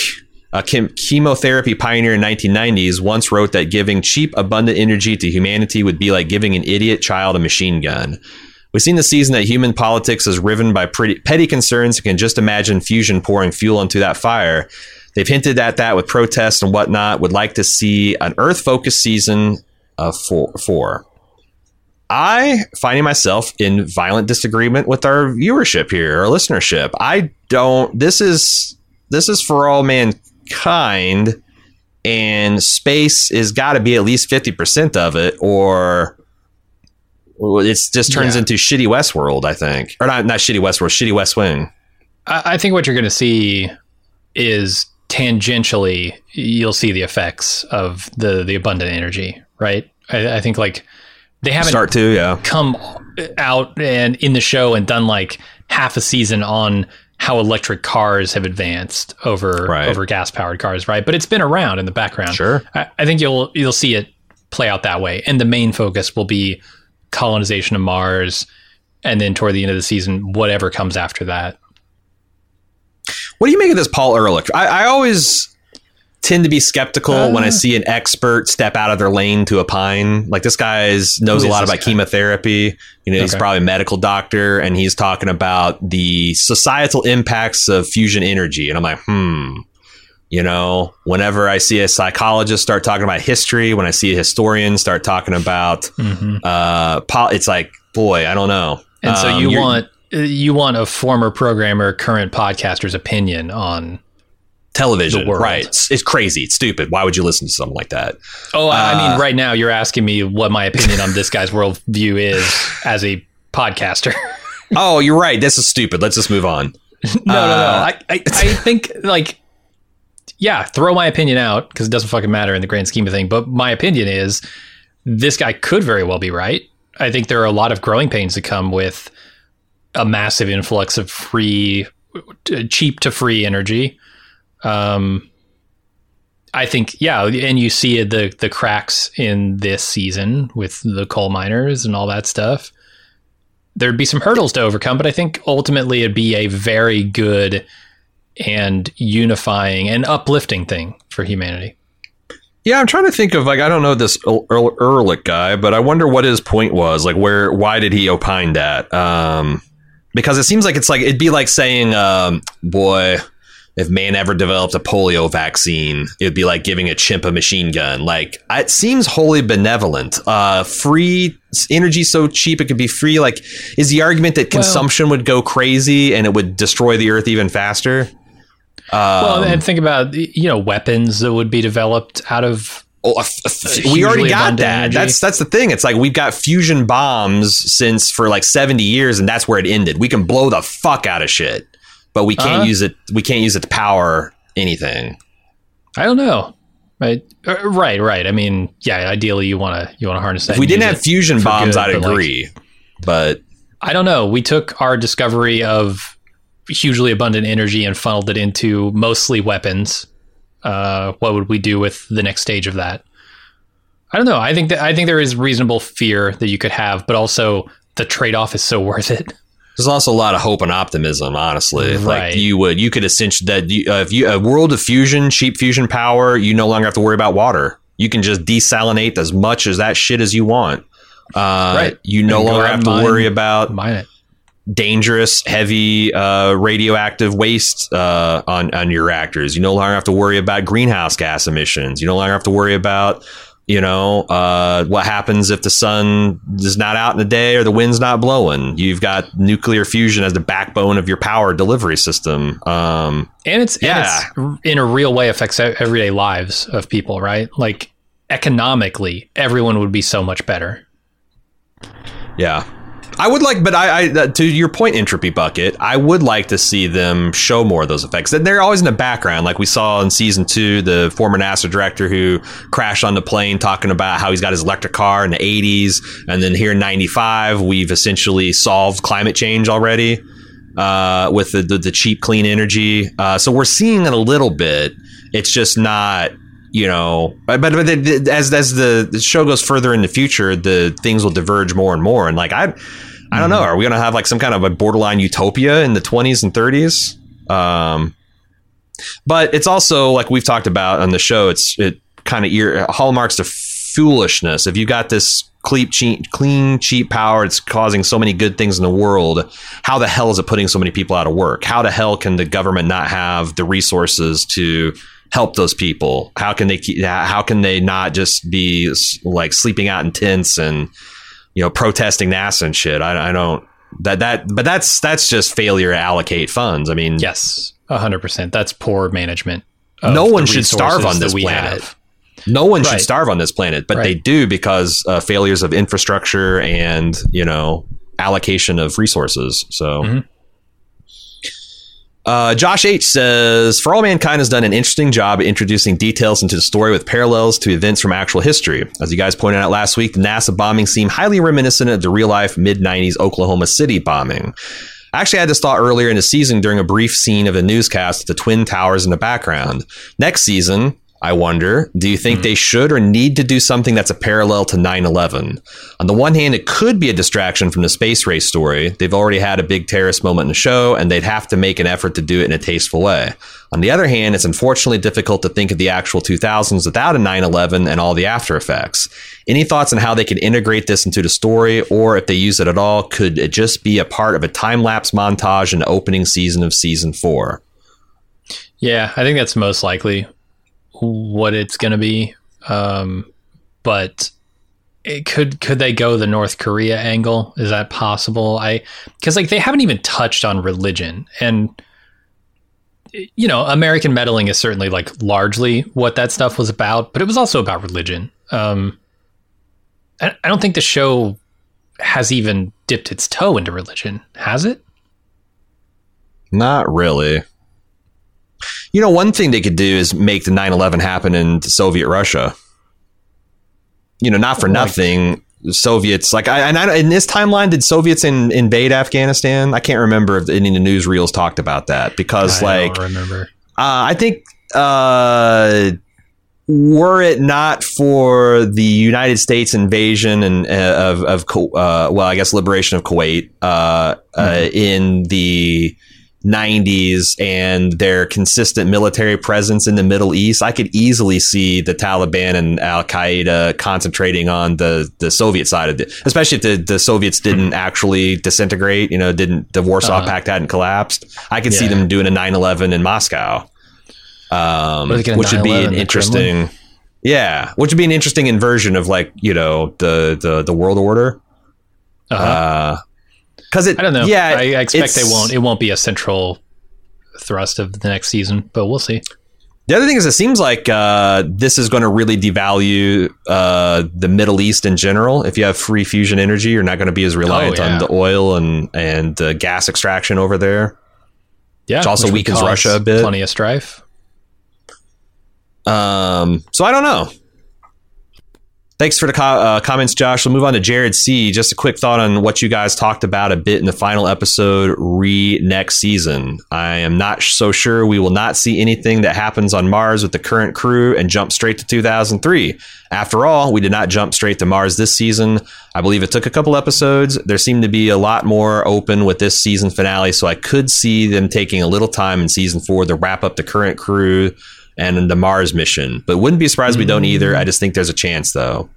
S2: a chem- chemotherapy pioneer in 1990s, once wrote that giving cheap, abundant energy to humanity would be like giving an idiot child a machine gun. We've seen this season that human politics is riven by pretty, petty concerns and can just imagine fusion pouring fuel into that fire. They've hinted at that with protests and whatnot. Would like to see an Earth focused season uh, of four. four. I finding myself in violent disagreement with our viewership here, our listenership. I don't. This is this is for all mankind, and space is got to be at least fifty percent of it, or it just turns
S1: Yeah.
S2: into shitty Westworld. I think, or not not shitty Westworld, shitty West Wing.
S1: I, I think what you're going to see is tangentially you'll see the effects of the the abundant energy, right? I, I think like they haven't
S2: Start to yeah.
S1: come out and in the show and done like half a season on how electric cars have advanced over
S2: Right.
S1: over gas powered cars, right? But it's been around in the background.
S2: Sure.
S1: I, I think you'll you'll see it play out that way, and the main focus will be colonization of Mars, and then toward the end of the season, whatever comes after that.
S2: What do you make of this Paul Ehrlich? I, I always tend to be skeptical when I see an expert step out of their lane to opine. Like this guy is, knows a lot about
S1: guy?
S2: chemotherapy. You know, he's probably a medical doctor, and he's talking about the societal impacts of fusion energy. And I'm like, hmm. You know, whenever I see a psychologist start talking about history, when I see a historian start talking about,
S1: Mm-hmm.
S2: uh, pol- it's like, boy, I don't know.
S1: And so
S2: Um,
S1: you
S2: you're-
S1: want you want a former programmer, current podcaster's opinion on.
S2: television, right? It's, it's crazy. It's stupid. Why would you listen to something like that?
S1: Oh, I I
S2: Uh,
S1: mean, right now you're asking me what my opinion on this guy's worldview is (laughs) as a podcaster.
S2: oh, you're right. This is stupid. Let's just move on. (laughs)
S1: no, no, no.
S2: Uh,
S1: I, I, I think like, yeah, throw my opinion out because it doesn't fucking matter in the grand scheme of thing. But my opinion is this guy could very well be right. I think there are a lot of growing pains that come with a massive influx of free, cheap to free energy. Um, I think yeah, and you see the the cracks in this season with the coal miners and all that stuff. There'd be some hurdles to overcome, but I think ultimately it'd be a very good and unifying and uplifting thing for humanity.
S2: Yeah, I'm trying to think of like I don't know this Ehrlich guy, but I wonder what his point was. Like, where why did he opine that? Um, because it seems like it's like it'd be like saying, um, "Boy, if man ever developed a polio vaccine, it'd be like giving a chimp a machine gun." Like, it seems wholly benevolent. Uh, free energy so cheap it could be free. Like, is the argument that consumption well, would go crazy and it would destroy the earth even faster?
S1: Um, well, and think about you know weapons that would be developed out of.
S2: Oh, we already got that. Energy. That's that's the thing. It's like we've got fusion bombs since for like seventy years, and that's where it ended. We can blow the fuck out of shit, but we can't uh use it. We can't use it to power anything.
S1: I don't know. Right, uh, right, right. I mean, yeah. Ideally, you want to you want to harness that.
S2: If we didn't have fusion bombs, good, I'd agree. Like, but
S1: I don't know. We took our discovery of hugely abundant energy and funneled it into mostly weapons, uh, what would we do with the next stage of that? I don't know. I think that I think there is reasonable fear that you could have, but also the trade off is so (laughs) worth it.
S2: There's also a lot of hope and optimism, honestly. Right. Like you would, you could essentially that you, uh, if you a world of fusion, cheap fusion power, you no longer have to worry about water. You can just desalinate as much as that shit as you want. Uh, right. You no longer have to mine, worry about
S1: mine it
S2: dangerous, heavy uh, radioactive waste uh, on on your reactors. You no longer have to worry about greenhouse gas emissions. You no longer have to worry about you know uh, what happens if the sun is not out in the day or the wind's not blowing. You've got nuclear fusion as the backbone of your power delivery system. Um,
S1: and it's yeah, and it's in a real way affects everyday lives of people, right? Like economically, everyone would be so much better.
S2: Yeah, I would like, but I, I, to your point, entropy bucket. I would like to see them show more of those effects. They're always in the background, like we saw in season two, the former NASA director who crashed on the plane, talking about how he's got his electric car in the '80s, and then here in '95, we've essentially solved climate change already uh, with the, the, the cheap, clean energy. Uh, so we're seeing it a little bit. It's just not you know, but, but, but as as the, the show goes further in the future, the things will diverge more and more. And like I, I don't know. Mm-hmm. Are we going to have like some kind of a borderline utopia in the 20s and 30s? Um, but it's also like we've talked about on the show. It's it kind of ear hallmarks to foolishness. If you got this clean, cheap, clean, cheap power, it's causing so many good things in the world. How the hell is it putting so many people out of work? How the hell can the government not have the resources to help those people? How can they keep? How can they not just be like sleeping out in tents and you know, protesting NASA and shit. I, I don't that that, but that's that's just failure to allocate funds. I mean,
S1: yes, hundred percent. That's poor management.
S2: No one should starve on this planet. Have. No one right. should starve on this planet, but right. they do because uh, failures of infrastructure and you know allocation of resources. So. Mm-hmm. Uh, Josh H says, For All Mankind has done an interesting job introducing details into the story with parallels to events from actual history. As you guys pointed out last week, the NASA bombing seemed highly reminiscent of the real life mid 90s Oklahoma City bombing. I actually had this thought earlier in the season during a brief scene of a newscast with the Twin Towers in the background. Next season, I wonder, do you think mm. they should or need to do something that's a parallel to 9 11? On the one hand, it could be a distraction from the space race story. They've already had a big terrorist moment in the show, and they'd have to make an effort to do it in a tasteful way. On the other hand, it's unfortunately difficult to think of the actual 2000s without a 9 11 and all the after effects. Any thoughts on how they could integrate this into the story, or if they use it at all, could it just be a part of a time lapse montage in the opening season of season four?
S1: Yeah, I think that's most likely what it's going to be. Um, but it could could they go the North Korea angle? Is that possible? I because like they haven't even touched on religion and you know American meddling is certainly like largely what that stuff was about, but it was also about religion. Um, I, I don't think the show has even dipped its toe into religion, has it?
S2: Not really. You know, one thing they could do is make the 9 11 happen in Soviet Russia. You know, not for nothing. Soviets like I, and I, in this timeline did Soviets in, invade Afghanistan? I can't remember if any of the newsreels talked about that because I like
S1: remember.
S2: Uh, I think uh, were it not for the United States invasion and uh, of of uh, well, I guess liberation of Kuwait uh, mm-hmm. in the 90s and their consistent military presence in the Middle East, I could easily see the Taliban and Al Qaeda concentrating on the, the Soviet side of it, especially if the, the Soviets didn't actually disintegrate, you know, didn't the Warsaw uh-huh. Pact hadn't collapsed. I could yeah. see them doing a 9 11 in Moscow, um, which would be an interesting. Yeah, which would be an interesting inversion of like, you know, the, the, the world order. Uh-huh. Uh, because it.
S1: I don't know.
S2: Yeah,
S1: I, I expect they won't. It won't be a central thrust of the next season, but we'll see.
S2: The other thing is, it seems like uh, this is going to really devalue uh, the Middle East in general. If you have free fusion energy, you're not going to be as reliant oh, yeah. on the oil and and uh, gas extraction over there.
S1: Yeah,
S2: which also which weakens Russia a bit.
S1: Plenty of strife.
S2: Um, so I don't know. Thanks for the co- uh, comments, Josh. We'll move on to Jared C. Just a quick thought on what you guys talked about a bit in the final episode re next season. I am not so sure we will not see anything that happens on Mars with the current crew and jump straight to 2003. After all, we did not jump straight to Mars this season. I believe it took a couple episodes. There seemed to be a lot more open with this season finale, so I could see them taking a little time in season four to wrap up the current crew and the Mars mission. But wouldn't be surprised mm-hmm. we don't either. I just think there's a chance though.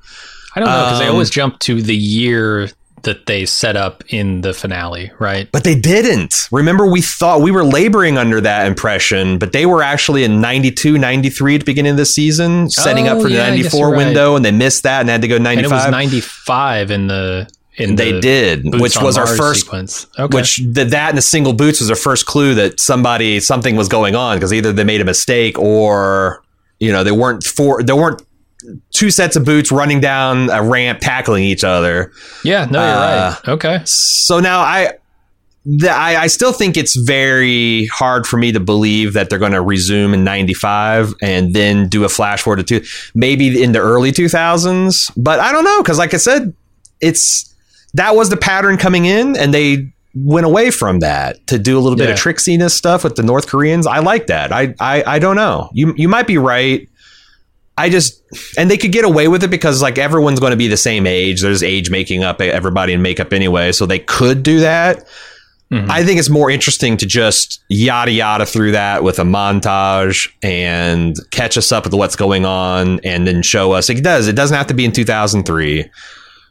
S1: I don't know because um, they always jump to the year that they set up in the finale, right?
S2: But they didn't. Remember, we thought we were laboring under that impression, but they were actually in 92, 93 at the beginning of the season, setting oh, up for the 94 window, and they missed that and had to go 95. And it was
S1: 95 in the
S2: they
S1: the
S2: did, which was our first
S1: sequence.
S2: Okay. Which the, that and the single boots was our first clue that somebody something was going on because either they made a mistake or you know they weren't for there weren't two sets of boots running down a ramp tackling each other.
S1: Yeah, no, you're uh, right. Okay.
S2: So now I, the, I, I still think it's very hard for me to believe that they're going to resume in 95 and then do a flash forward to two, maybe in the early 2000s. But I don't know because, like I said, it's that was the pattern coming in, and they went away from that to do a little bit of tricksiness stuff with the North Koreans. I like that. I, I I don't know. You you might be right. I just and they could get away with it because like everyone's going to be the same age. There's age making up everybody in makeup anyway, so they could do that. Mm-hmm. I think it's more interesting to just yada yada through that with a montage and catch us up with what's going on and then show us. It does. It doesn't have to be in 2003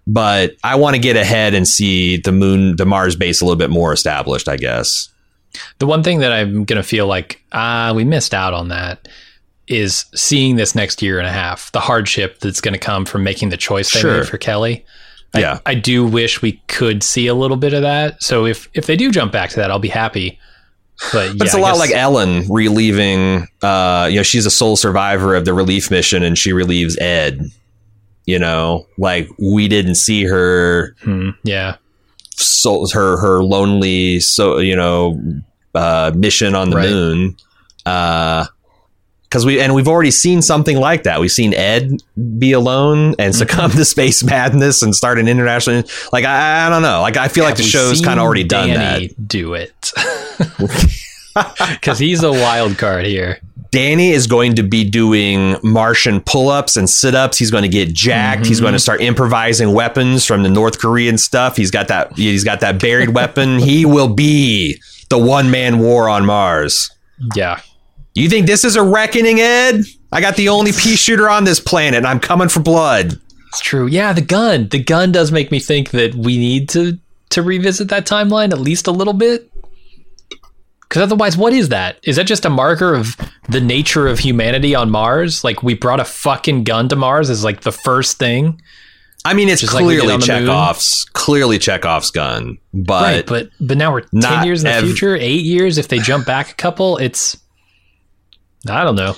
S2: but I want to get ahead and see the moon, the Mars base a little bit more established, I guess.
S1: The one thing that I'm going to feel like, ah, we missed out on that is seeing this next year and a half, the hardship that's going to come from making the choice they sure. made for Kelly. I,
S2: yeah.
S1: I do wish we could see a little bit of that. So if, if they do jump back to that, I'll be happy. But,
S2: but it's a lot like Ellen relieving. Uh, you know, she's a sole survivor of the relief mission, and she relieves Ed you know like we didn't see her
S1: hmm, yeah
S2: so her her lonely so you know uh, mission on the right. moon uh because we and we've already seen something like that. We've seen Ed be alone and succumb mm-hmm. to (laughs) space madness and start an international. Like I, I don't know. Like I feel Have like the show's kind of already Danny done that.
S1: Do it (laughs) (laughs) because he's a wild card here.
S2: Danny is going to be doing Martian pull ups and sit ups. He's going to get jacked. Mm-hmm. He's going to start improvising weapons from the North Korean stuff. He's got that. He's got that buried weapon. He will be the one man war on Mars.
S1: Yeah.
S2: You think this is a reckoning, Ed? I got the only pea shooter on this planet, and I'm coming for blood.
S1: It's true. Yeah, the gun. The gun does make me think that we need to to revisit that timeline at least a little bit. Because otherwise, what is that? Is that just a marker of the nature of humanity on Mars? Like we brought a fucking gun to Mars as like the first thing.
S2: I mean, it's clearly like Chekhov's clearly Chekhov's gun, but right,
S1: but but now we're ten years in the ev- future, eight years. If they jump back a couple, it's I don't know.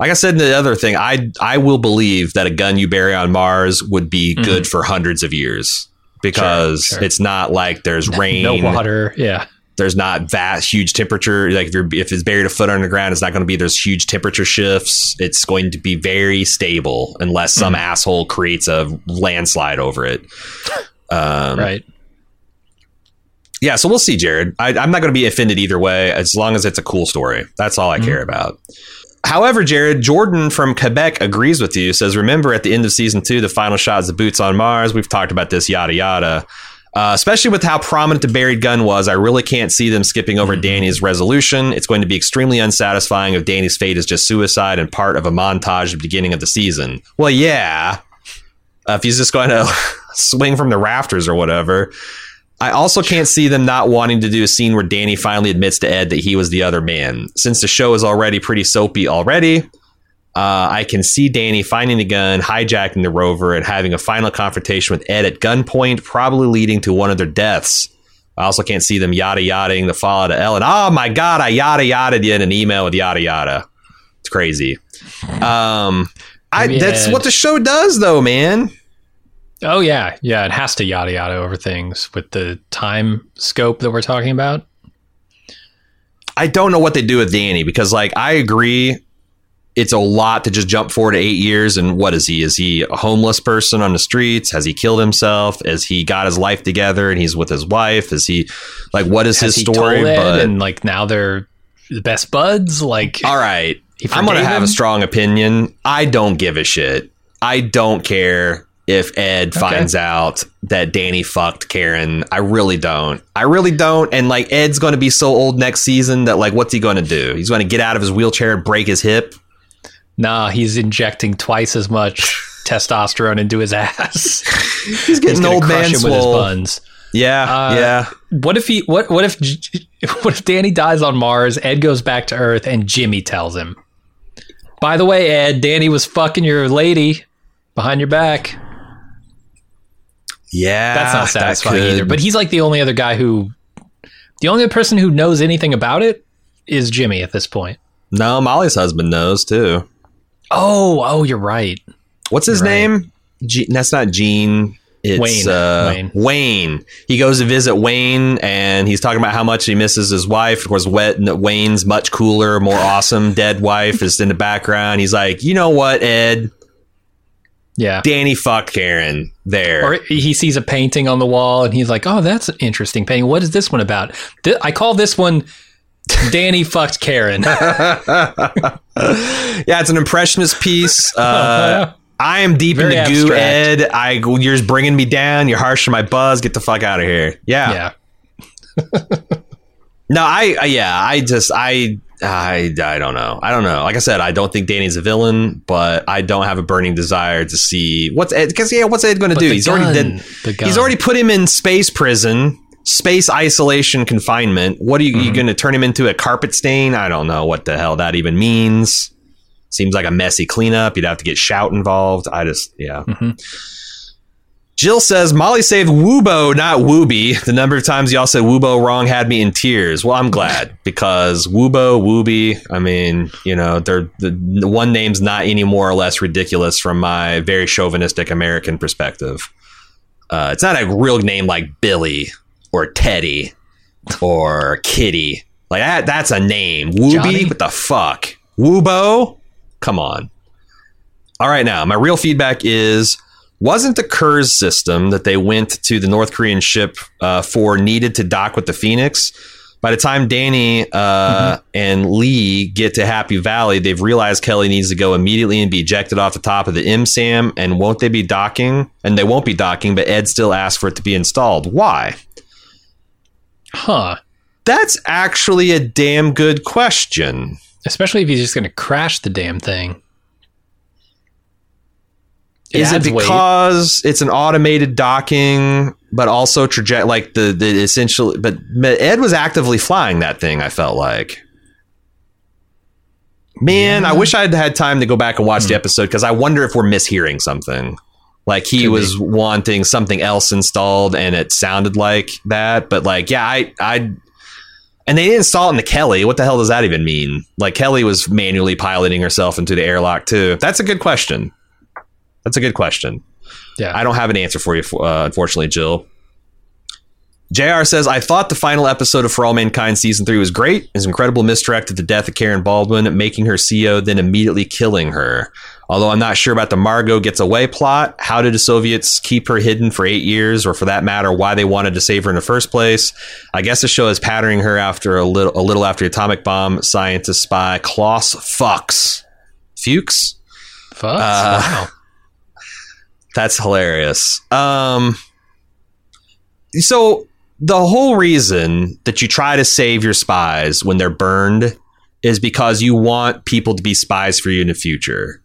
S2: Like I said, the other thing, I I will believe that a gun you bury on Mars would be mm-hmm. good for hundreds of years because sure, sure. it's not like there's (laughs) rain,
S1: no water, yeah
S2: there's not that huge temperature. Like if you're if it's buried a foot underground, it's not going to be there's huge temperature shifts. It's going to be very stable unless some mm. asshole creates a landslide over it. (laughs)
S1: Um, right.
S2: Yeah, so we'll see, Jared. I, am not going to be offended either way, as long as it's a cool story. That's all I mm. care about. however, Jared Jordan from Quebec agrees with you. Says, remember at the end of season two, the final shot is the boots on Mars. We've talked about this, yada yada. Uh, especially with how prominent the buried gun was, I really can't see them skipping over Danny's resolution. It's going to be extremely unsatisfying if Danny's fate is just suicide and part of a montage at the beginning of the season. Well, yeah, uh, if he's just going (laughs) to swing from the rafters or whatever. I also can't see them not wanting to do a scene where Danny finally admits to Ed that he was the other man. Since the show is already pretty soapy already, uh, I can see Danny finding the gun, hijacking the rover, and having a final confrontation with Ed at gunpoint, probably leading to one of their deaths. I also can't see them yada yadaing the fall of Ellen. Oh my god, I yada yada in an email with yada yada. It's crazy. Um, I, that's what the show does, though, man.
S1: Oh yeah, yeah. It has to yada yada over things with the time scope that we're talking about.
S2: I don't know what they do with Danny because, like, I agree. It's a lot to just jump forward to eight years. And what is he? Is he a homeless person on the streets? Has he killed himself? Has he got his life together and he's with his wife? Is he like what is Has his story?
S1: but and like now they're the best buds. Like,
S2: all right, I'm gonna have a strong opinion. I don't give a shit. I don't care if Ed okay. finds out that Danny fucked Karen. I really don't. I really don't. And like Ed's going to be so old next season that like what's he going to do? He's going to get out of his wheelchair and break his hip.
S1: Nah, he's injecting twice as much (laughs) testosterone into his ass.
S2: he's getting he's old man with his buns. Yeah, uh, yeah.
S1: What if he? What? What if? (laughs) What if Danny dies on Mars? Ed goes back to Earth, and Jimmy tells him, "By the way, Ed, Danny was fucking your lady behind your back."
S2: Yeah,
S1: that's not satisfying that either. But he's like the only other guy who, the only person who knows anything about it is Jimmy at this point.
S2: No, Molly's husband knows too.
S1: Oh, oh, you're right.
S2: What's his name? G- that's not Gene. It's Wayne. Uh, Wayne. Wayne. He goes to visit Wayne, and he's talking about how much he misses his wife. Of course, Wayne's much cooler, more (sighs) awesome dead wife is in the background. He's like, you know what, Ed?
S1: Yeah.
S2: Danny fucked Karen there.
S1: Or he sees a painting on the wall and he's like, oh, that's an interesting painting. What is this one about? I call this one Danny fucked Karen. (laughs)
S2: yeah, it's an impressionist piece. (laughs) Uh, I am deep Very in the abstract. goo, Ed. I, you're just bringing me down. You're harsh on my buzz. Get the fuck out of here. Yeah. Yeah. (laughs) no, I, I, yeah, I just, I, I, I don't know. I don't know. Like I said, I don't think Danny's a villain, but I don't have a burning desire to see what's Ed. Because yeah, what's Ed going to do? He's gun, already did. He's already put him in space prison, space isolation confinement. What are you, mm-hmm. you going to turn him into a carpet stain? I don't know what the hell that even means. Seems like a messy cleanup. You'd have to get shout involved. I just yeah. Mm-hmm. Jill says Molly saved Woobo, not Wooby. The number of times y'all said Woobo wrong had me in tears. Well, I'm glad because Woobo, Wooby. I mean, you know, they're the, the one name's not any more or less ridiculous from my very chauvinistic American perspective. Uh, it's not a real name like Billy or Teddy or Kitty. Like that, that's a name. Wooby, Johnny? what the fuck? Woobo, come on. All right, now my real feedback is wasn't the Kurs system that they went to the North Korean ship uh, for needed to dock with the Phoenix. By the time Danny uh, mm-hmm. and Lee get to Happy Valley, they've realized Kelly needs to go immediately and be ejected off the top of the MSAM. And won't they be docking? And they won't be docking, but Ed still asked for it to be installed. Why?
S1: Huh.
S2: That's actually a damn good question.
S1: Especially if he's just going to crash the damn thing.
S2: Is it because weight. it's an automated docking, but also trajectory? Like the the essential, but Ed was actively flying that thing. I felt like. Man, yeah. I wish I'd had time to go back and watch the episode because I wonder if we're mishearing something. Like he Could was be. wanting something else installed, and it sounded like that. But like, yeah, I, I, and they didn't install it into Kelly. What the hell does that even mean? Like Kelly was manually piloting herself into the airlock too. That's a good question. That's a good question. Yeah, I don't have an answer for you, uh, unfortunately, Jill. JR says, I thought the final episode of For All Mankind season three was great. His incredible misdirect to the death of Karen Baldwin, making her CEO, then immediately killing her. Although I'm not sure about the Margot gets away plot. How did the Soviets keep her hidden for eight years, or for that matter, why they wanted to save her in the first place? I guess the show is patterning her after a little, a little after atomic bomb scientist spy Klaus Fuchs. Fuchs?
S1: Fucks? Uh, wow. (laughs)
S2: That's hilarious. Um, so the whole reason that you try to save your spies when they're burned is because you want people to be spies for you in the future.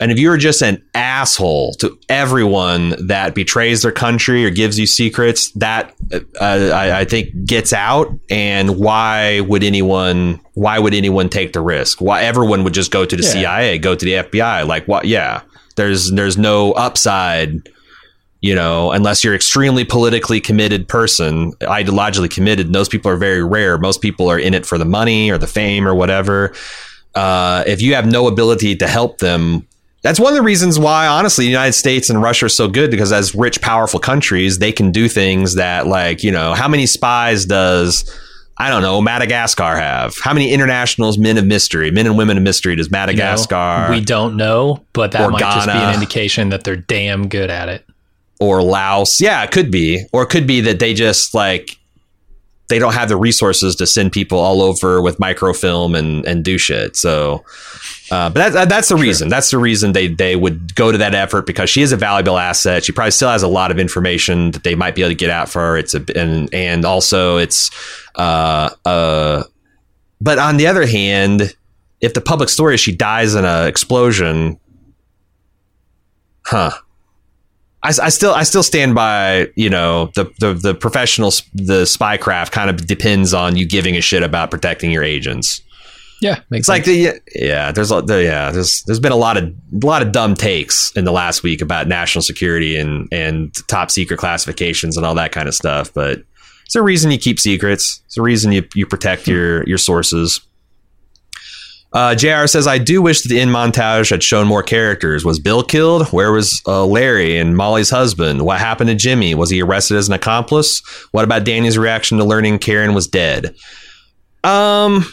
S2: And if you're just an asshole to everyone that betrays their country or gives you secrets, that uh, I, I, think gets out. And why would anyone? Why would anyone take the risk? Why everyone would just go to the yeah. CIA, go to the FBI? Like what? Yeah, there's there's no upside you know, unless you're extremely politically committed person, ideologically committed, those people are very rare. Most people are in it for the money or the fame or whatever. Uh, if you have no ability to help them, that's one of the reasons why, honestly, the United States and Russia are so good because as rich, powerful countries, they can do things that, like, you know, how many spies does I don't know, Madagascar have? How many internationals, men of mystery, men and women of mystery does Madagascar?
S1: You know, we don't know, but that might Ghana, just be an indication that they're damn good at it
S2: or Laos. Yeah, it could be. Or it could be that they just like they don't have the resources to send people all over with microfilm and and do shit. So uh, but that, that's the sure. reason. That's the reason they they would go to that effort because she is a valuable asset. She probably still has a lot of information that they might be able to get out for her. It's a and and also it's uh uh. But on the other hand, if the public story is she dies in an explosion, huh? I, I, still I still stand by you know the the, the professional the spycraft kind of depends on you giving a shit about protecting your agents.
S1: Yeah,
S2: it's sense. like the yeah. There's a the, yeah. There's there's been a lot of a lot of dumb takes in the last week about national security and and top secret classifications and all that kind of stuff. But it's a reason you keep secrets. It's a reason you you protect hmm. your your sources. Uh, JR says, I do wish that the end montage had shown more characters. Was Bill killed? Where was uh, Larry and Molly's husband? What happened to Jimmy? Was he arrested as an accomplice? What about Danny's reaction to learning Karen was dead? Um,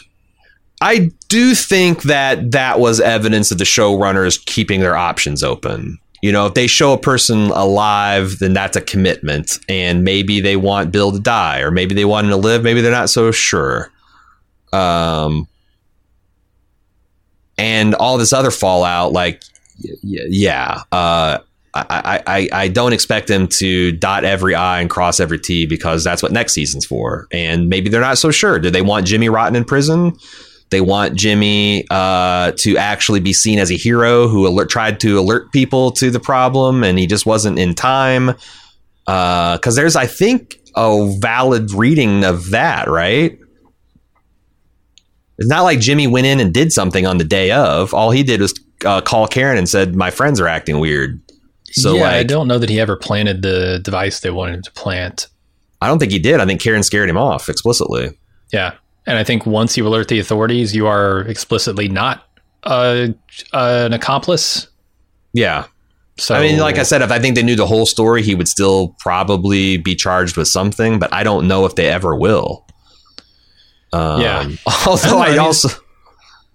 S2: I do think that that was evidence of the showrunners keeping their options open. You know, if they show a person alive, then that's a commitment. And maybe they want Bill to die, or maybe they want him to live. Maybe they're not so sure. Um, and all this other fallout, like, yeah, uh, I, I, I don't expect them to dot every I and cross every T because that's what next season's for. And maybe they're not so sure. Do they want Jimmy rotten in prison? They want Jimmy uh, to actually be seen as a hero who alert, tried to alert people to the problem and he just wasn't in time. Because uh, there's, I think, a valid reading of that, right? It's not like Jimmy went in and did something on the day of. All he did was uh, call Karen and said, "My friends are acting weird."
S1: So yeah, like, I don't know that he ever planted the device they wanted him to plant.
S2: I don't think he did. I think Karen scared him off explicitly.
S1: Yeah, and I think once you alert the authorities, you are explicitly not uh, an accomplice.
S2: Yeah. So I mean, like I said, if I think they knew the whole story, he would still probably be charged with something. But I don't know if they ever will.
S1: Um, (laughs) yeah.
S2: Although I, I also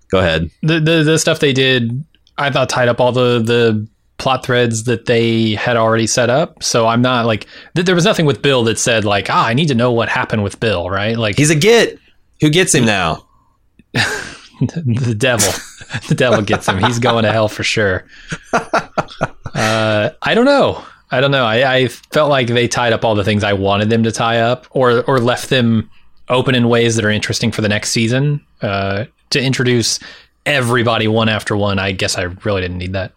S2: go ahead.
S1: The, the the stuff they did, I thought tied up all the the plot threads that they had already set up. So I'm not like th- there was nothing with Bill that said like, ah, I need to know what happened with Bill, right? Like
S2: he's a git. Who gets him now? (laughs)
S1: the devil. (laughs) the devil gets him. He's going to hell for sure. Uh, I don't know. I don't know. I, I felt like they tied up all the things I wanted them to tie up, or or left them open in ways that are interesting for the next season. Uh, to introduce everybody one after one, I guess I really didn't need that.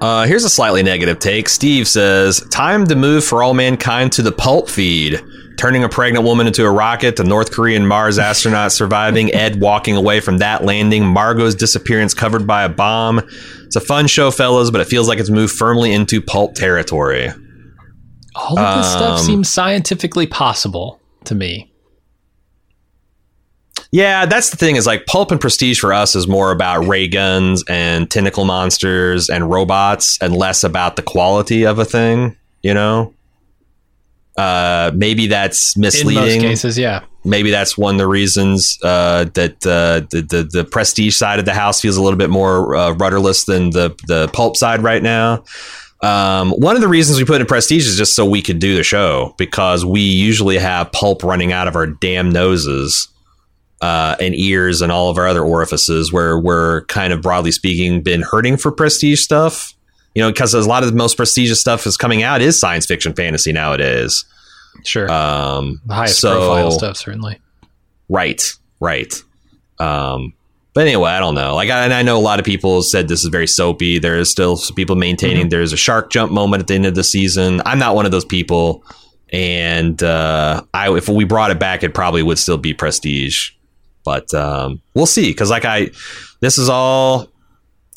S2: Uh, here's a slightly negative take. Steve says, "Time to move for all mankind to the pulp feed." Turning a pregnant woman into a rocket, the North Korean Mars astronaut surviving, Ed walking away from that landing, Margot's disappearance covered by a bomb. It's a fun show, fellas, but it feels like it's moved firmly into pulp territory.
S1: All of this um, stuff seems scientifically possible to me.
S2: Yeah, that's the thing is like pulp and prestige for us is more about ray guns and tentacle monsters and robots and less about the quality of a thing, you know? Uh, maybe that's misleading.
S1: In most cases, yeah.
S2: maybe that's one of the reasons uh, that uh, the, the the prestige side of the house feels a little bit more uh, rudderless than the the pulp side right now. Um, one of the reasons we put in prestige is just so we could do the show because we usually have pulp running out of our damn noses uh, and ears and all of our other orifices where we're kind of broadly speaking been hurting for prestige stuff. You know, because a lot of the most prestigious stuff is coming out is science fiction fantasy nowadays.
S1: Sure.
S2: Um,
S1: the highest
S2: so-
S1: profile stuff, certainly.
S2: Right, right. Um, but anyway, I don't know. Like, I, and I know a lot of people said this is very soapy. There is still some people maintaining there's a shark jump moment at the end of the season. I'm not one of those people, and uh, I if we brought it back, it probably would still be prestige. But um, we'll see, because like I, this is all.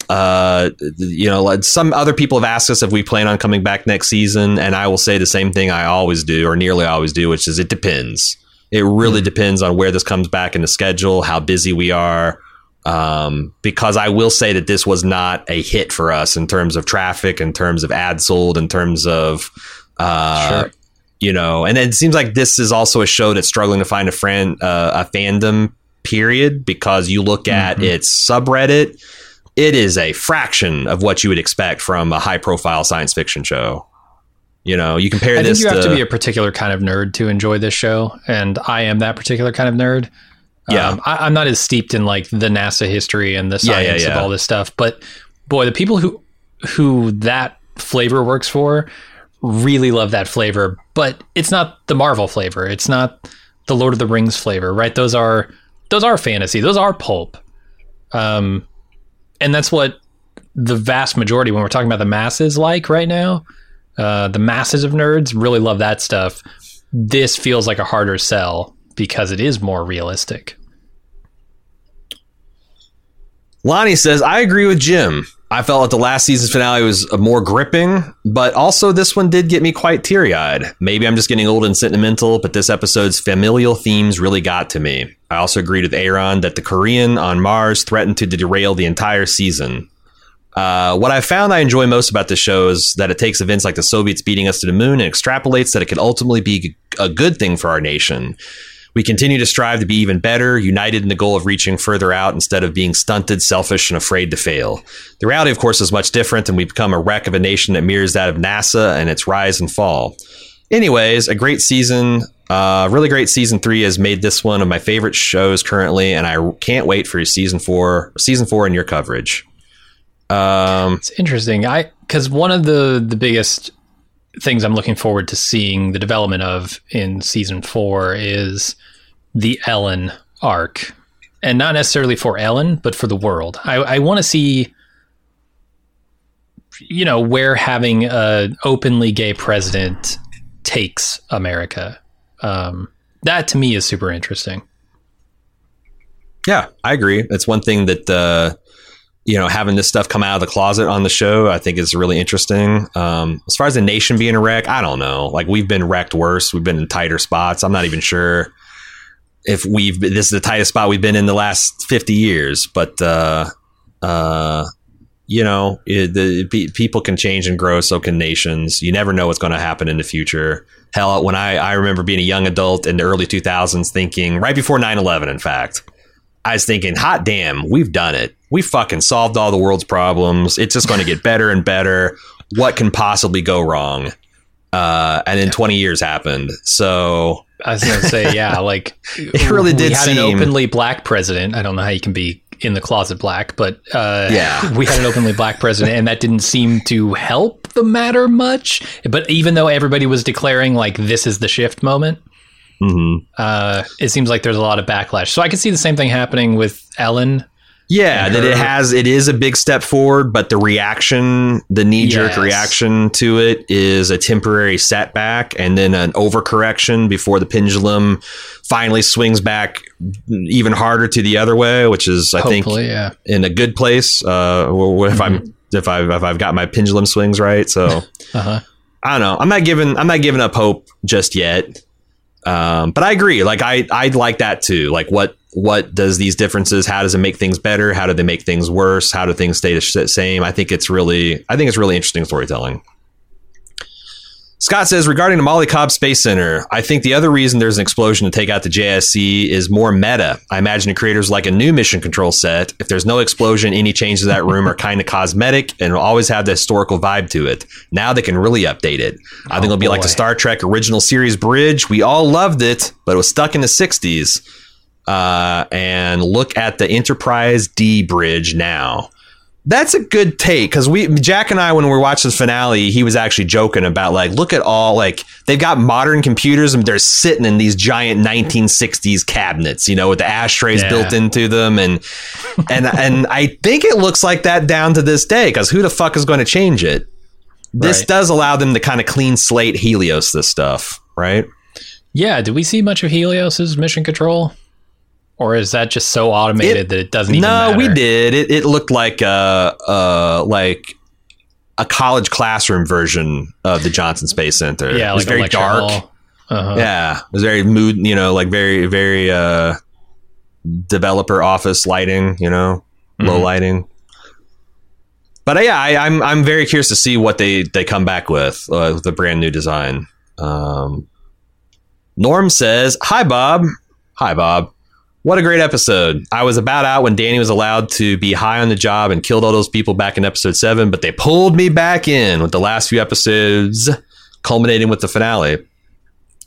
S2: Uh, you know, some other people have asked us if we plan on coming back next season, and I will say the same thing I always do, or nearly always do, which is it depends. It really depends on where this comes back in the schedule, how busy we are. Um, because I will say that this was not a hit for us in terms of traffic, in terms of ads sold, in terms of, uh,
S1: Sure.
S2: you know, and it seems like this is also a show that's struggling to find a friend, uh, a fandom period because you look at
S1: Mhm.
S2: its subreddit, it is a fraction of what you would expect from a high profile science fiction show. You know, you compare
S1: I
S2: this
S1: think you have
S2: to,
S1: to be a particular kind of nerd to enjoy this show, and I am that particular kind of nerd.
S2: Yeah.
S1: Um, I, I'm not as steeped in like the NASA history and the
S2: Yeah, yeah,
S1: science
S2: yeah.
S1: of all this stuff, but boy, the people who who that flavor works for really love that flavor. But it's not the Marvel flavor. It's not the Lord of the Rings flavor, right? Those are those are fantasy. Those are pulp. Um, and that's what the vast majority when we're talking about the masses like right now. Uh, the masses of nerds really love that stuff. This feels like a harder sell because it is more realistic.
S2: Lonnie says, I agree with Jim. I felt like the last season's finale was more gripping, but also this one did get me quite teary eyed. Maybe I'm just getting old and sentimental, but this episode's familial themes really got to me. I also agreed with Aaron that the Korean on Mars threatened to derail the entire season. Uh, what I found I enjoy most about the show is that it takes events like the Soviets beating us to the moon and extrapolates that it could ultimately be a good thing for our nation. We continue to strive to be even better, united in the goal of reaching further out instead of being stunted, selfish, and afraid to fail. The reality, of course, is much different, and we become a wreck of a nation that mirrors that of NASA and its rise and fall. Anyways, a great season. Uh, really great season three has made this one of my favorite shows currently, and I can't wait for season four, season four, and your coverage. Um,
S1: It's interesting. I because one of the the biggest things I'm looking forward to seeing the development of in season four is the Ellen arc, and not necessarily for Ellen, but for the world. I, I want to see, you know, where having a openly gay president takes America. Um, that to me is super interesting.
S2: Yeah, I agree. That's one thing that uh, you know having this stuff come out of the closet on the show, I think is really interesting. Um, as far as the nation being a wreck, I don't know. Like we've been wrecked worse. We've been in tighter spots. I'm not even sure if we've this is the tightest spot we've been in the last 50 years. But uh, uh, you know, it, the pe- people can change and grow. So can nations. You never know what's going to happen in the future. Hell, when I I remember being a young adult in the early 2000s, thinking right before 9/11, in fact. I was thinking, hot damn, we've done it. We fucking solved all the world's problems. It's just going to get better and better. What can possibly go wrong? Uh, and then 20 years happened. So
S1: I was going to say, (laughs) yeah, like
S2: It really did.
S1: we had an openly black president. I don't know how you can be in the closet black, but uh,
S2: Yeah.
S1: we had an openly black president, and that didn't seem to help the matter much. But even though everybody was declaring like this is the shift moment,
S2: mhm.
S1: uh, it seems like there's a lot of backlash. So I can see the same thing happening with Ellen.
S2: yeah, that it has, it is a big step forward, but the reaction, the knee jerk
S1: Yes.
S2: reaction to it is a temporary setback and then an overcorrection before the pendulum finally swings back even harder to the other way, which is, I think,
S1: yeah.
S2: in a good place. Uh, if I'm if I if I've got my pendulum swings right, so (laughs)
S1: Uh huh.
S2: I don't know. I'm not giving I'm not giving up hope just yet. Um, but I agree. Like I I'd like that too. Like what what does these differences? How does it make things better? How do they make things worse? How do things stay the same? I think it's really I think it's really interesting storytelling. Scott says regarding the Molly Cobb Space Center, I think the other reason there's an explosion to take out the JSC is more meta. I imagine the creators like a new mission control set. If there's no explosion, any changes to that room are kind of cosmetic and will always have the historical vibe to it. Now they can really update it. I think
S1: Oh,
S2: it'll be like the Star Trek original series bridge. We all loved it, but it was stuck in the 60s. Uh, and look at the Enterprise D bridge now. That's a good take because we Jack and I when we were watching the finale, he was actually joking about like, look at all like they've got modern computers and they're sitting in these giant 1960s cabinets, you know, with the ashtrays
S1: Yeah.
S2: built into them, and and and I think it looks like that down to this day because who the fuck is going to change it? This
S1: Right.
S2: does allow them to kind of clean slate Helios this stuff, right?
S1: Yeah, did we see much of Helios's mission control? Or is that just so automated
S2: It-
S1: that it doesn't even
S2: No,
S1: matter?
S2: we did. It it looked like a uh like a college classroom version of the Johnson Space Center.
S1: Yeah,
S2: it was
S1: like
S2: very dark.
S1: Uh-huh.
S2: Yeah, it was very mood. You know, like very very uh developer office lighting. You know, low
S1: Mhm.
S2: lighting. But uh, yeah, I, I'm I'm very curious to see what they they come back with uh, with the brand new design. Um, Norm says, "Hi Bob, hi Bob. What a great episode! I was about out when Danny was allowed to be high on the job and killed all those people back in episode seven, but they pulled me back in with the last few episodes, culminating with the finale."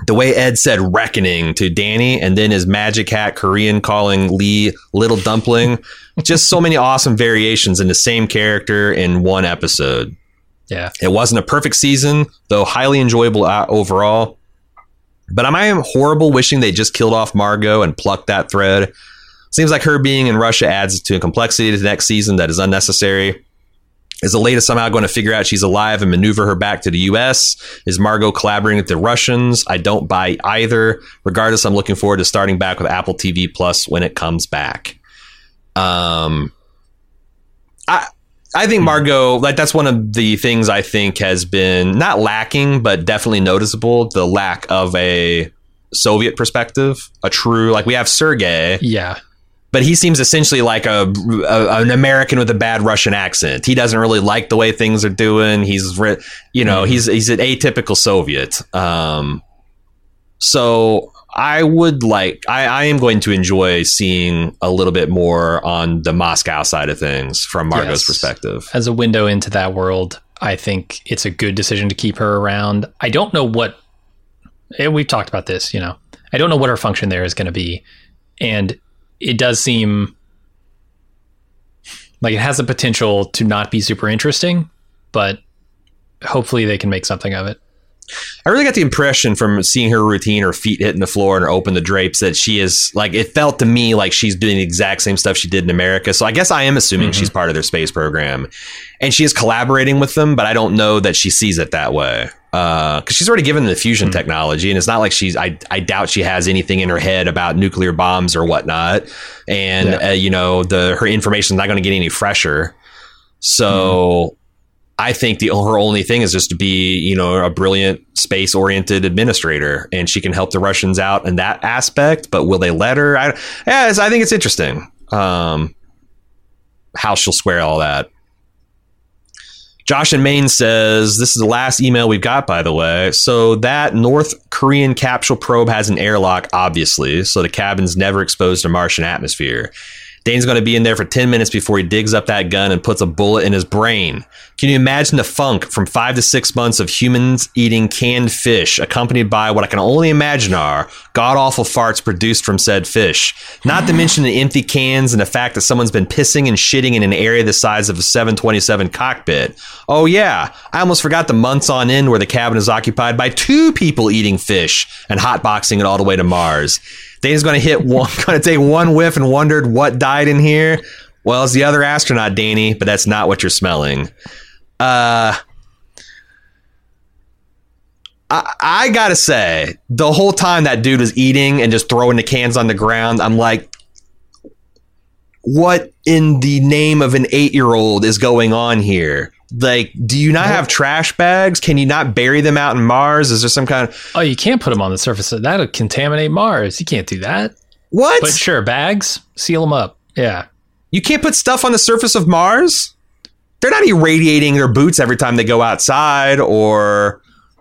S2: The way Ed said "reckoning" to Danny, and then his magic hat Korean calling Lee "little dumpling," (laughs) just so many awesome variations in the same character in one episode.
S1: Yeah.
S2: It wasn't a perfect season, though highly enjoyable uh, overall. But am I am horrible wishing they just killed off Margot and plucked that thread? Seems like her being in Russia adds to a complexity to the next season that is unnecessary. Is Aleida somehow going to figure out she's alive and maneuver her back to the U.S.? Is Margot collaborating with the Russians? I don't buy either. Regardless, I'm looking forward to starting back with Apple TV Plus when it comes back. Um, I I think Margot like that's one of the things I think has been not lacking, but definitely noticeable. The lack of a Soviet perspective, a true like we have Sergei,
S1: Yeah.
S2: but he seems essentially like a, a an American with a bad Russian accent. He doesn't really like the way things are doing. He's you know
S1: Mhm.
S2: he's he's an atypical Soviet. Um, so I would like I, I am going to enjoy seeing a little bit more on the Moscow side of things from Margot's
S1: Yes.
S2: perspective.
S1: As a window into that world, I think it's a good decision to keep her around. I don't know what and we've talked about this, you know. I don't know what her function there is going to be. And it does seem like it has the potential to not be super interesting, but hopefully they can make something of it.
S2: I really got the impression from seeing her routine, her feet hitting the floor and her open the drapes, that she is like it felt to me like she's doing the exact same stuff she did in America. So I guess I am assuming
S1: Mhm.
S2: she's part of their space program, and she is collaborating with them, but I don't know that she sees it that way because she's already given the fusion
S1: Mhm.
S2: technology, and it's not like she's. I I doubt she has anything in her head about nuclear bombs or whatnot, and
S1: Yeah.
S2: uh, you know the her information is not going to get any fresher. So. I think the her only thing is just to be, you know, a brilliant space oriented administrator, and she can help the Russians out in that aspect. But will they let her? I, yeah, I think it's interesting um, how she'll square all that. Josh in Maine says this is the last email we've got, by the way. So that North Korean capsule probe has an airlock, obviously, so the cabin's never exposed to Martian atmosphere. Dane's going to be in there for 10 minutes before he digs up that gun and puts a bullet in his brain. Can you imagine the funk from five to six months of humans eating canned fish, accompanied by what I can only imagine are god awful farts produced from said fish? Not to mention the empty cans and the fact that someone's been pissing and shitting in an area the size of a 727 cockpit. Oh, yeah, I almost forgot the months on end where the cabin is occupied by two people eating fish and hotboxing it all the way to Mars. Dane's going to hit one, (laughs) going to take one whiff and wondered what died in here. Well, it's the other astronaut, Danny, but that's not what you're smelling. Uh, I, I gotta say, the whole time that dude was eating and just throwing the cans on the ground, I'm like, what in the name of an eight year old is going on here? Like, do you not have trash bags? Can you not bury them out in Mars? Is there some kind of
S1: Oh, you can't put them on the surface. That'll contaminate Mars. You can't do that.
S2: what?
S1: But sure, bags, seal them up. Yeah.
S2: You can't put stuff on the surface of Mars? They're not irradiating their boots every time they go outside or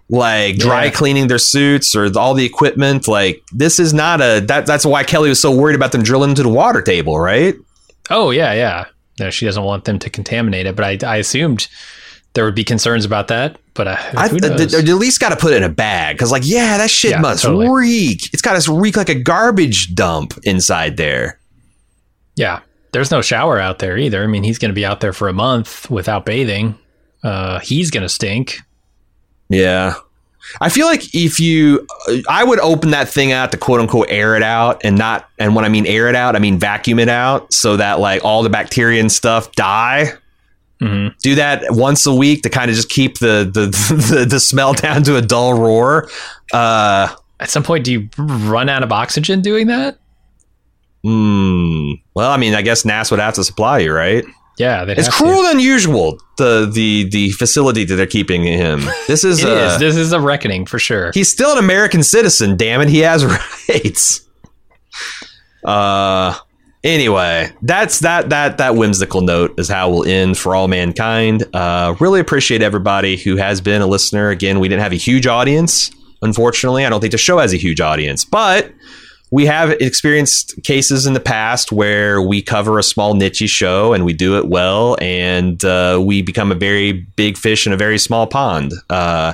S2: like dry
S1: Yeah.
S2: cleaning their suits or all the equipment. Like this is not a that. That's why Kelly was so worried about them drilling into the water table, right?
S1: Oh yeah, yeah. No, she doesn't want them to contaminate it, but I, I assumed there would be concerns about that. But uh,
S2: I,
S1: who
S2: they
S1: knows?
S2: they at least got to put it in a bag because, like, yeah, that shit
S1: Yeah,
S2: must
S1: totally.
S2: reek. It's got to reek like a garbage dump inside there.
S1: yeah, there's no shower out there either. I mean, he's going to be out there for a month without bathing. Uh, he's going to stink.
S2: Yeah. I feel like if you, I would open that thing out to quote unquote air it out and not, and when I mean air it out, I mean vacuum it out so that like all the bacteria and stuff die.
S1: hmm
S2: Do that once a week to kind of just keep the the, (laughs) the, the smell down to a dull roar. Uh,
S1: At some point, do you run out of oxygen doing that?
S2: hmm. Well, I mean, I guess NAS would have to supply you, right?
S1: Yeah,
S2: It's
S1: have to.
S2: cruel and unusual the the the facility that they're keeping him. This is,
S1: It
S2: uh,
S1: is. This is a reckoning for sure.
S2: he's still an American citizen. Damn it, he has (laughs) rights. Uh, anyway, that's that that that whimsical note is how we'll end for all mankind. Uh, really appreciate everybody who has been a listener. Again, we didn't have a huge audience, unfortunately. I don't think the show has a huge audience, but we have experienced cases in the past where we cover a small niche show and we do it well, and uh, we become a very big fish in a very small pond. Uh,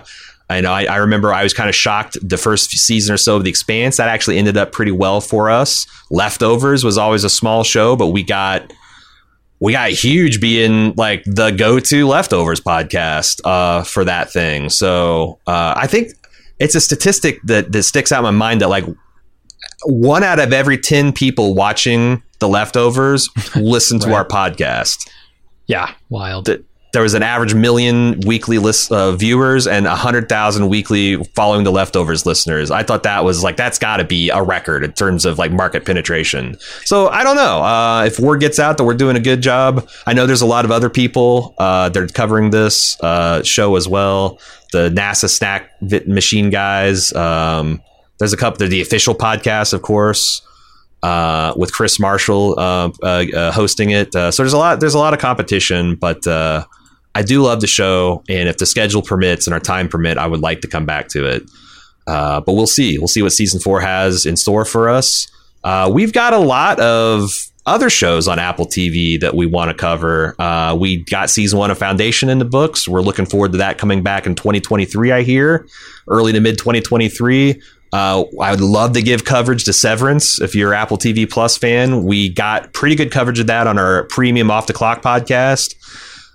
S2: I. I, I remember I was kind of shocked the first season or so of The Expanse. That actually ended up pretty well for us. Leftovers was always a small show, but we got we got huge being like the go-to leftovers podcast uh, for that thing. So uh, I think it's a statistic that that sticks out in my mind that like one out of every ten people watching the leftovers (laughs) listen to our podcast
S1: yeah, wild.
S2: that there was an average million weekly list uh, viewers and a hundred thousand weekly following the leftovers listeners. I thought that was like that's got to be a record in terms of like market penetration. So I don't know uh, if word gets out that we're doing a good job. I know there's a lot of other people uh, that are covering this uh, show as well. The NASA Snack Machine guys. Um, there's a couple. There's the official podcast, of course uh, with Krys Marshall uh, uh, uh, hosting it. Uh, so there's a lot there's a lot of competition, but I do love the show, and if the schedule permits and our time permit, I would like to come back to it. But we'll see. We'll see what season four has in store for us. We've got a lot of other shows on Apple TV that we want to cover. Uh, we got season one of Foundation in the books. We're looking forward to that coming back in 2023. I hear early to mid 2023. Uh, I would love to give coverage to Severance. If you're an Apple TV Plus fan, we got pretty good coverage of that on our premium Off the Clock podcast.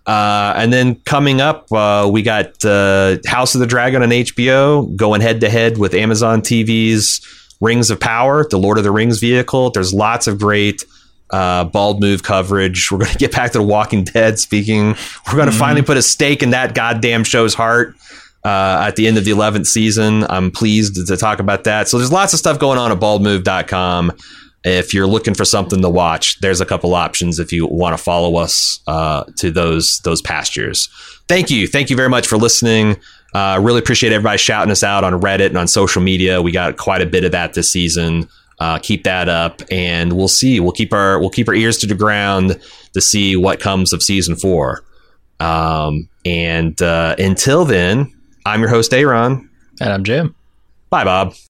S2: Uh, and then coming up, uh, we got uh, House of the Dragon on HBO going head to head with Amazon TV's Rings of Power, the Lord of the Rings vehicle. There's lots of great uh, bald move coverage. We're going (laughs) to get back to The Walking Dead. Speaking, we're going to finally put a stake in that goddamn show's heart uh, at the end of the 11th season. I'm pleased to talk about that. So there's lots of stuff going on at baldmove.com. If you're looking for something to watch, there's a couple options if you want to follow us uh, to those those pastures. Thank you, thank you very much for listening. Uh, really appreciate everybody shouting us out on Reddit and on social media. We got quite a bit of that this season. Uh, keep that up, and we'll see. We'll keep our we'll keep our ears to the ground to see what comes of season four. Um, and uh, until then, I'm your host, Aaron.
S1: And I'm Jim.
S2: Bye, Bob.